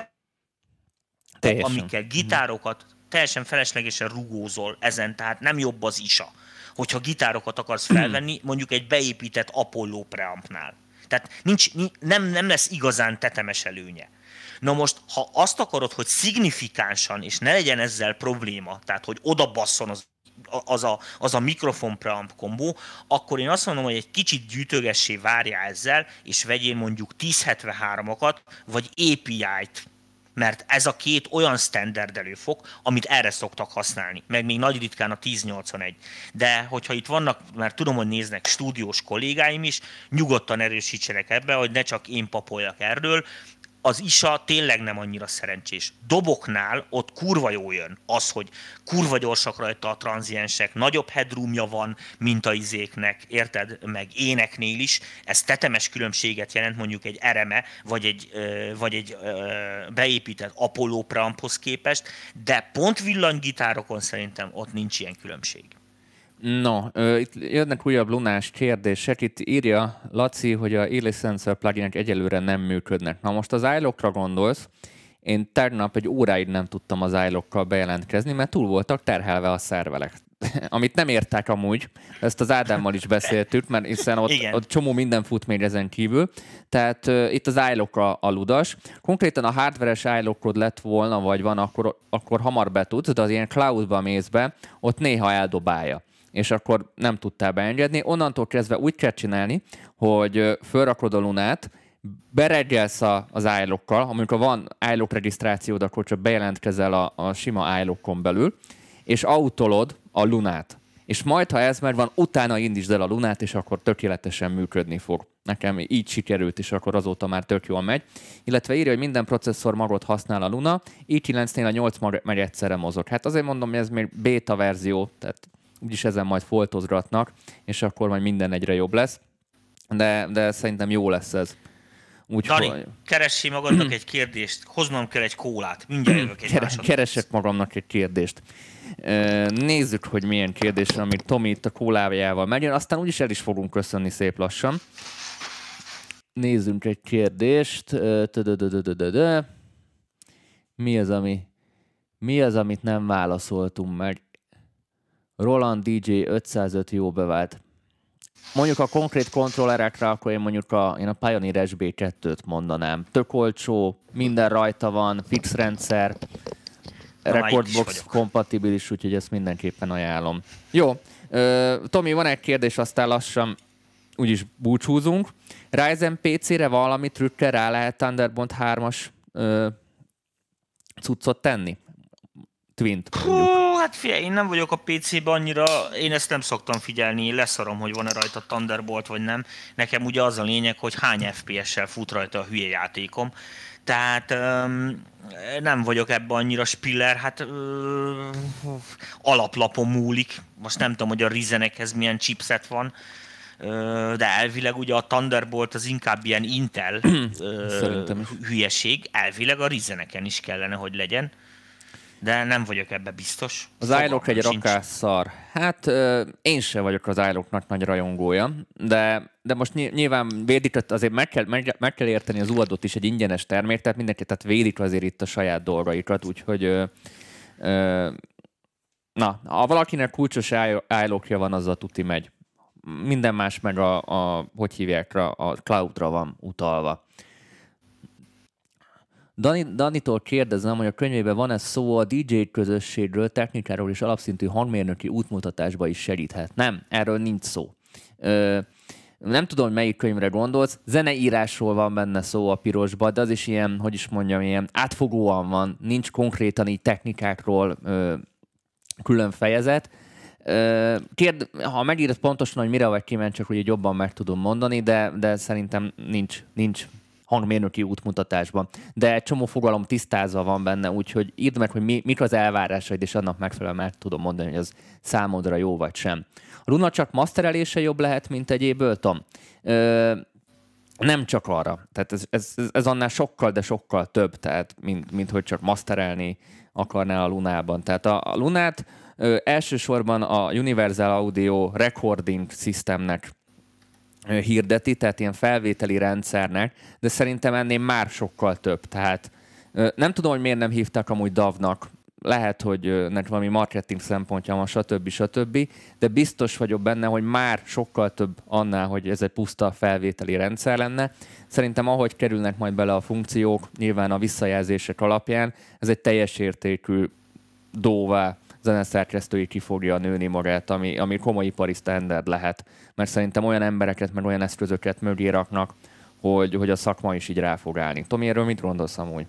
Teljesen. Amikkel gitárokat teljesen feleslegesen rugózol ezen, tehát nem jobb az isa. Hogyha gitárokat akarsz felvenni, mondjuk egy beépített Apollo preampnál. Tehát nincs, nem, nem lesz igazán tetemes előnye. Na most, ha azt akarod, hogy szignifikánsan, és ne legyen ezzel probléma, tehát hogy oda basszon az az a, az a mikrofon preamp kombó, akkor én azt mondom, hogy egy kicsit gyűjtögessé várja ezzel, és vegyél mondjuk 1073-akat, vagy API-t, mert ez a két olyan standard előfok, amit erre szoktak használni, meg még nagy ritkán a 1081. De hogyha itt vannak, mert tudom, hogy néznek stúdiós kollégáim is, nyugodtan erősítsenek ebbe, hogy ne csak én papoljak erről, az ISA tényleg nem annyira szerencsés. Doboknál ott kurva jó jön az, hogy kurva gyorsak rajta a tranziensek, nagyobb headroomja van, mint a izéknek, érted? Meg éneknél is. Ez tetemes különbséget jelent mondjuk egy ereme, vagy egy, vagy egy beépített Apollo preamphoz képest, de pont villanygitárokon szerintem ott nincs ilyen különbség. No, itt jönnek újabb lunás kérdések. Itt írja Laci, hogy a e Sensor pluginek egyelőre nem működnek. Na most az iLock-ra gondolsz, én tegnap egy óráig nem tudtam az iLock-kal bejelentkezni, mert túl voltak terhelve a szervelek. <laughs> Amit nem értek amúgy, ezt az Ádámmal is beszéltük, mert hiszen ott, ott csomó minden fut még ezen kívül. Tehát uh, itt az iLock a, a ludas. Konkrétan a hardveres iLockod lett volna, vagy van, akkor, akkor hamar betudsz, de az ilyen cloudba mész be, ott néha eldobálja és akkor nem tudtál beengedni. Onnantól kezdve úgy kell csinálni, hogy fölrakod a lunát, bereggelsz az iLock-kal, amikor van iLock regisztrációd, akkor csak bejelentkezel a, a sima iLock-on belül, és autolod a lunát. És majd, ha ez már van, utána indítsd el a lunát, és akkor tökéletesen működni fog. Nekem így sikerült, és akkor azóta már tök jól megy. Illetve írja, hogy minden processzor magot használ a Luna, i9-nél a 8 mag megy egyszerre mozog. Hát azért mondom, hogy ez még beta verzió, tehát úgyis ezen majd foltozgatnak, és akkor majd minden egyre jobb lesz. De, de szerintem jó lesz ez. Úgy, Dani, hogy... keressi magadnak egy kérdést, hoznom kell egy kólát, mindjárt jövök egy Keres, Keresek magamnak egy kérdést. Nézzük, hogy milyen kérdés, amit Tomi itt a kólájával megy, aztán úgyis el is fogunk köszönni szép lassan. Nézzünk egy kérdést. Mi az, ami, mi az, amit nem válaszoltunk meg? Roland DJ 505 jó bevált. Mondjuk a konkrét kontrollerekre, akkor én mondjuk a, én a Pioneer SB2-t mondanám. Tök olcsó, minden rajta van, fix rendszer, Recordbox kompatibilis, úgyhogy ezt mindenképpen ajánlom. Jó, Tomi, van egy kérdés, aztán lassan úgyis búcsúzunk. Ryzen PC-re valami trükkel rá lehet Thunderbolt 3-as uh, cuccot tenni? Mondjuk. Hú, hát figyelj, én nem vagyok a PC-ben annyira, én ezt nem szoktam figyelni, leszarom, hogy van-e rajta Thunderbolt vagy nem. Nekem ugye az a lényeg, hogy hány FPS-sel fut rajta a hülye játékom. Tehát um, nem vagyok ebben annyira spiller, hát uh, alaplapon múlik. Most nem tudom, hogy a Rizenekhez milyen chipset van, de elvileg ugye a Thunderbolt az inkább ilyen Intel hülyeség, elvileg a Rizeneken is kellene, hogy legyen de nem vagyok ebbe biztos. Az iLock egy rakásszar. Hát euh, én sem vagyok az iLocknak nagy rajongója, de, de most nyilván védik, azért meg kell, meg, meg kell érteni az uadot is egy ingyenes termék, tehát mindenki, tehát védik azért itt a saját dolgaikat, úgyhogy euh, euh, na, ha valakinek kulcsos iLockja van, az a tuti megy. Minden más meg a, a hogy hívják, a cloudra van utalva. Dani, Danitól kérdezem, hogy a könyvében van-e szó a DJ közösségről, technikáról és alapszintű hangmérnöki útmutatásba is segíthet. Nem, erről nincs szó. Ö, nem tudom, hogy melyik könyvre gondolsz, zeneírásról van benne szó a pirosba, de az is ilyen, hogy is mondjam, ilyen átfogóan van, nincs konkrétan így technikákról ö, külön fejezet. Ö, kérd, ha megírod pontosan, hogy mire vagy kíváncsi, hogy jobban meg tudom mondani, de, de szerintem nincs, nincs hangmérnöki útmutatásban. De egy csomó fogalom tisztázva van benne, úgyhogy írd meg, hogy mi, mik az elvárásaid, és annak megfelelően meg tudom mondani, hogy az számodra jó vagy sem. A Luna csak masterelése jobb lehet, mint egy Ableton? Ö, nem csak arra. Tehát ez, ez, ez annál sokkal, de sokkal több, tehát mint, mint hogy csak masterelni akarnál a Lunában. Tehát a, a Lunát ö, elsősorban a Universal Audio Recording Systemnek hirdeti, tehát ilyen felvételi rendszernek, de szerintem ennél már sokkal több. Tehát nem tudom, hogy miért nem hívták amúgy DAV-nak, lehet, hogy nek valami marketing szempontja van, stb. stb. De biztos vagyok benne, hogy már sokkal több annál, hogy ez egy puszta felvételi rendszer lenne. Szerintem ahogy kerülnek majd bele a funkciók, nyilván a visszajelzések alapján, ez egy teljes értékű dóvá zeneszerkesztői ki fogja nőni magát, ami, ami komoly ipari standard lehet. Mert szerintem olyan embereket, meg olyan eszközöket mögé raknak, hogy, hogy a szakma is így rá fog állni. Tomi, erről mit gondolsz amúgy?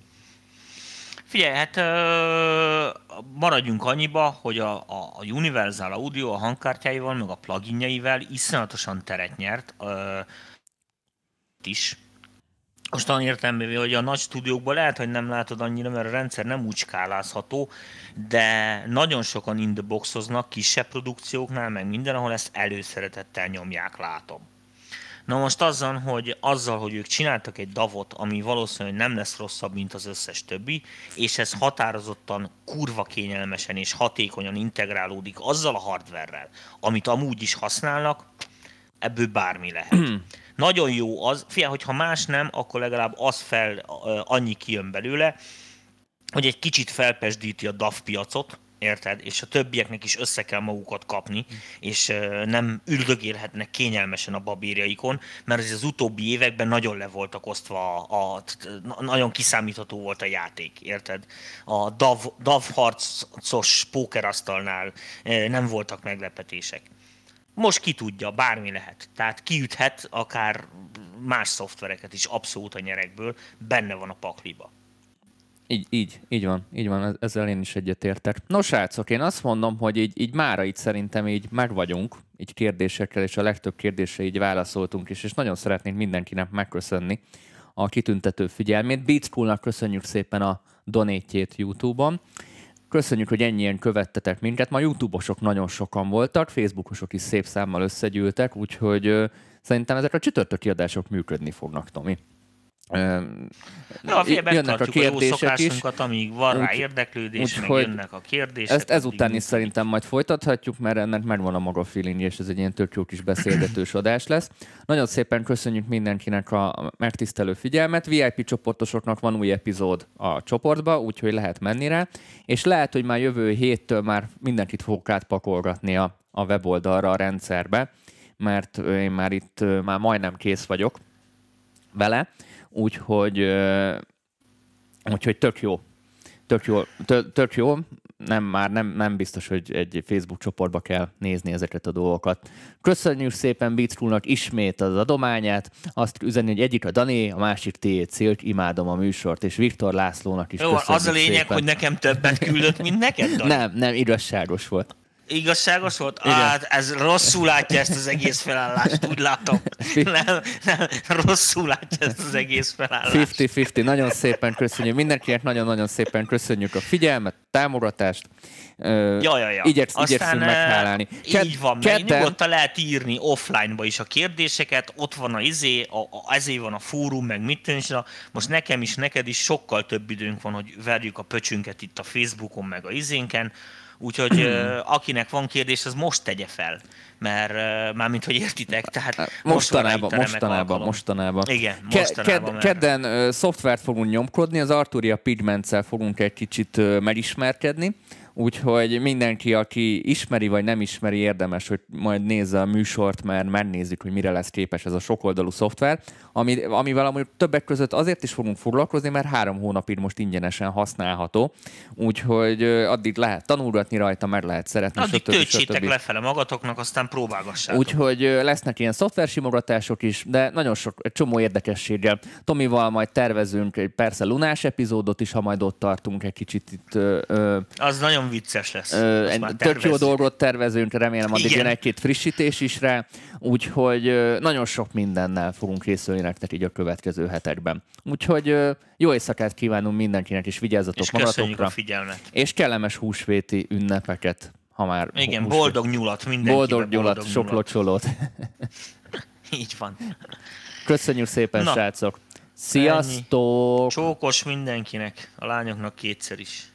Figyelj, hát ö, maradjunk annyiba, hogy a, a, Universal Audio a hangkártyáival, meg a pluginjeivel iszonyatosan teret nyert ö, is. Most olyan értelmévé, hogy a nagy stúdiókban lehet, hogy nem látod annyira, mert a rendszer nem úgy skálázható, de nagyon sokan in the boxoznak kisebb produkcióknál, meg minden, ahol ezt előszeretettel nyomják, látom. Na most azzal, hogy azzal, hogy ők csináltak egy davot, ami valószínűleg nem lesz rosszabb, mint az összes többi, és ez határozottan kurva kényelmesen és hatékonyan integrálódik azzal a hardverrel, amit amúgy is használnak, ebből bármi lehet. <clears throat> Nagyon jó az, fia, hogyha más nem, akkor legalább az fel, annyi kijön belőle, hogy egy kicsit felpesdíti a DAF piacot, érted? És a többieknek is össze kell magukat kapni, és nem üldögélhetnek kényelmesen a babírjaikon, mert az, az utóbbi években nagyon le voltak osztva, a, a, nagyon kiszámítható volt a játék, érted? A DAV, DAV harcos pókerasztalnál nem voltak meglepetések. Most ki tudja, bármi lehet. Tehát kiüthet akár más szoftvereket is abszolút a nyerekből, benne van a pakliba. Így, így, így van, így van, ezzel én is egyetértek. Nos, srácok, én azt mondom, hogy így, így mára itt szerintem így meg vagyunk, így kérdésekkel, és a legtöbb kérdésre így válaszoltunk is, és nagyon szeretnénk mindenkinek megköszönni a kitüntető figyelmét. Beatspoolnak köszönjük szépen a donétjét YouTube-on. Köszönjük, hogy ennyien követtetek minket. Ma YouTube-osok nagyon sokan voltak, Facebookosok is szép számmal összegyűltek, úgyhogy szerintem ezek a csütörtöki adások működni fognak, Tomi. Ja, jönnek a kérdések is. amíg van rá érdeklődés, úgy, meg jönnek a kérdések. Ezt ezután is szerintem majd folytathatjuk, mert ennek megvan a maga feeling, és ez egy ilyen tök jó kis beszélgetős adás lesz. Nagyon szépen köszönjük mindenkinek a megtisztelő figyelmet. VIP csoportosoknak van új epizód a csoportba, úgyhogy lehet menni rá, és lehet, hogy már jövő héttől már mindenkit fogok átpakolgatni a, a weboldalra, a rendszerbe, mert én már itt már majdnem kész vagyok vele úgyhogy, úgyhogy tök jó. Tök jó, tök, tök jó. Nem, már nem, nem biztos, hogy egy Facebook csoportba kell nézni ezeket a dolgokat. Köszönjük szépen Beatschoolnak ismét az adományát. Azt üzeni, hogy egyik a Dani, a másik T. Cilt, imádom a műsort, és Viktor Lászlónak is Jó, az a lényeg, szépen. hogy nekem többet küldött, mint neked, Dani. Nem, nem, igazságos volt. Igazságos volt? Igen. Hát ez rosszul látja ezt az egész felállást, úgy látom. Nem, nem, rosszul látja ezt az egész felállást. 50-50, nagyon szépen köszönjük. Mindenkinek nagyon-nagyon szépen köszönjük a figyelmet, támogatást. Ja, ja, ja. Igyeksz, Aztán meghálálni. Ked, így van, kedden... meg nyugodtan lehet írni offline-ba is a kérdéseket, ott van a izé, a, a, ezé van a fórum, meg mit is. Most nekem is, neked is sokkal több időnk van, hogy verjük a pöcsünket itt a Facebookon, meg a izénken Úgyhogy akinek van kérdés, az most tegye fel, mert mármint, hogy értitek, tehát hát, mostanában, most mostanában, mostanában. Igen, mostanában. Ke- kedden szoftvert fogunk nyomkodni, az Arturia Pigmentsel fogunk egy kicsit megismerkedni, Úgyhogy mindenki, aki ismeri vagy nem ismeri, érdemes, hogy majd nézze a műsort, mert megnézzük, hogy mire lesz képes ez a sokoldalú szoftver, ami, amivel amúgy többek között azért is fogunk foglalkozni, mert három hónapig most ingyenesen használható, úgyhogy addig lehet tanulgatni rajta, meg lehet szeretni. Addig töltsétek lefele magatoknak, aztán próbálgassátok. Úgyhogy lesznek ilyen szoftversimogatások is, de nagyon sok, egy csomó érdekességgel. Tomival majd tervezünk egy persze lunás epizódot is, ha majd ott tartunk egy kicsit itt. Ö, az nagyon vicces lesz. Ö, tök jó dolgot tervezünk, remélem addig jön egy-két frissítés is rá, úgyhogy nagyon sok mindennel fogunk készülni nektek így a következő hetekben. Úgyhogy jó éjszakát kívánunk mindenkinek, és vigyázzatok és magatokra. a figyelmet. És kellemes húsvéti ünnepeket ha már... Igen, boldog nyulat mindenkinek. Boldog nyulat, boldog sok nyulat. locsolót. <laughs> Így van. Köszönjük szépen, Na, srácok! Sziasztok! Ennyi. Csókos mindenkinek, a lányoknak kétszer is.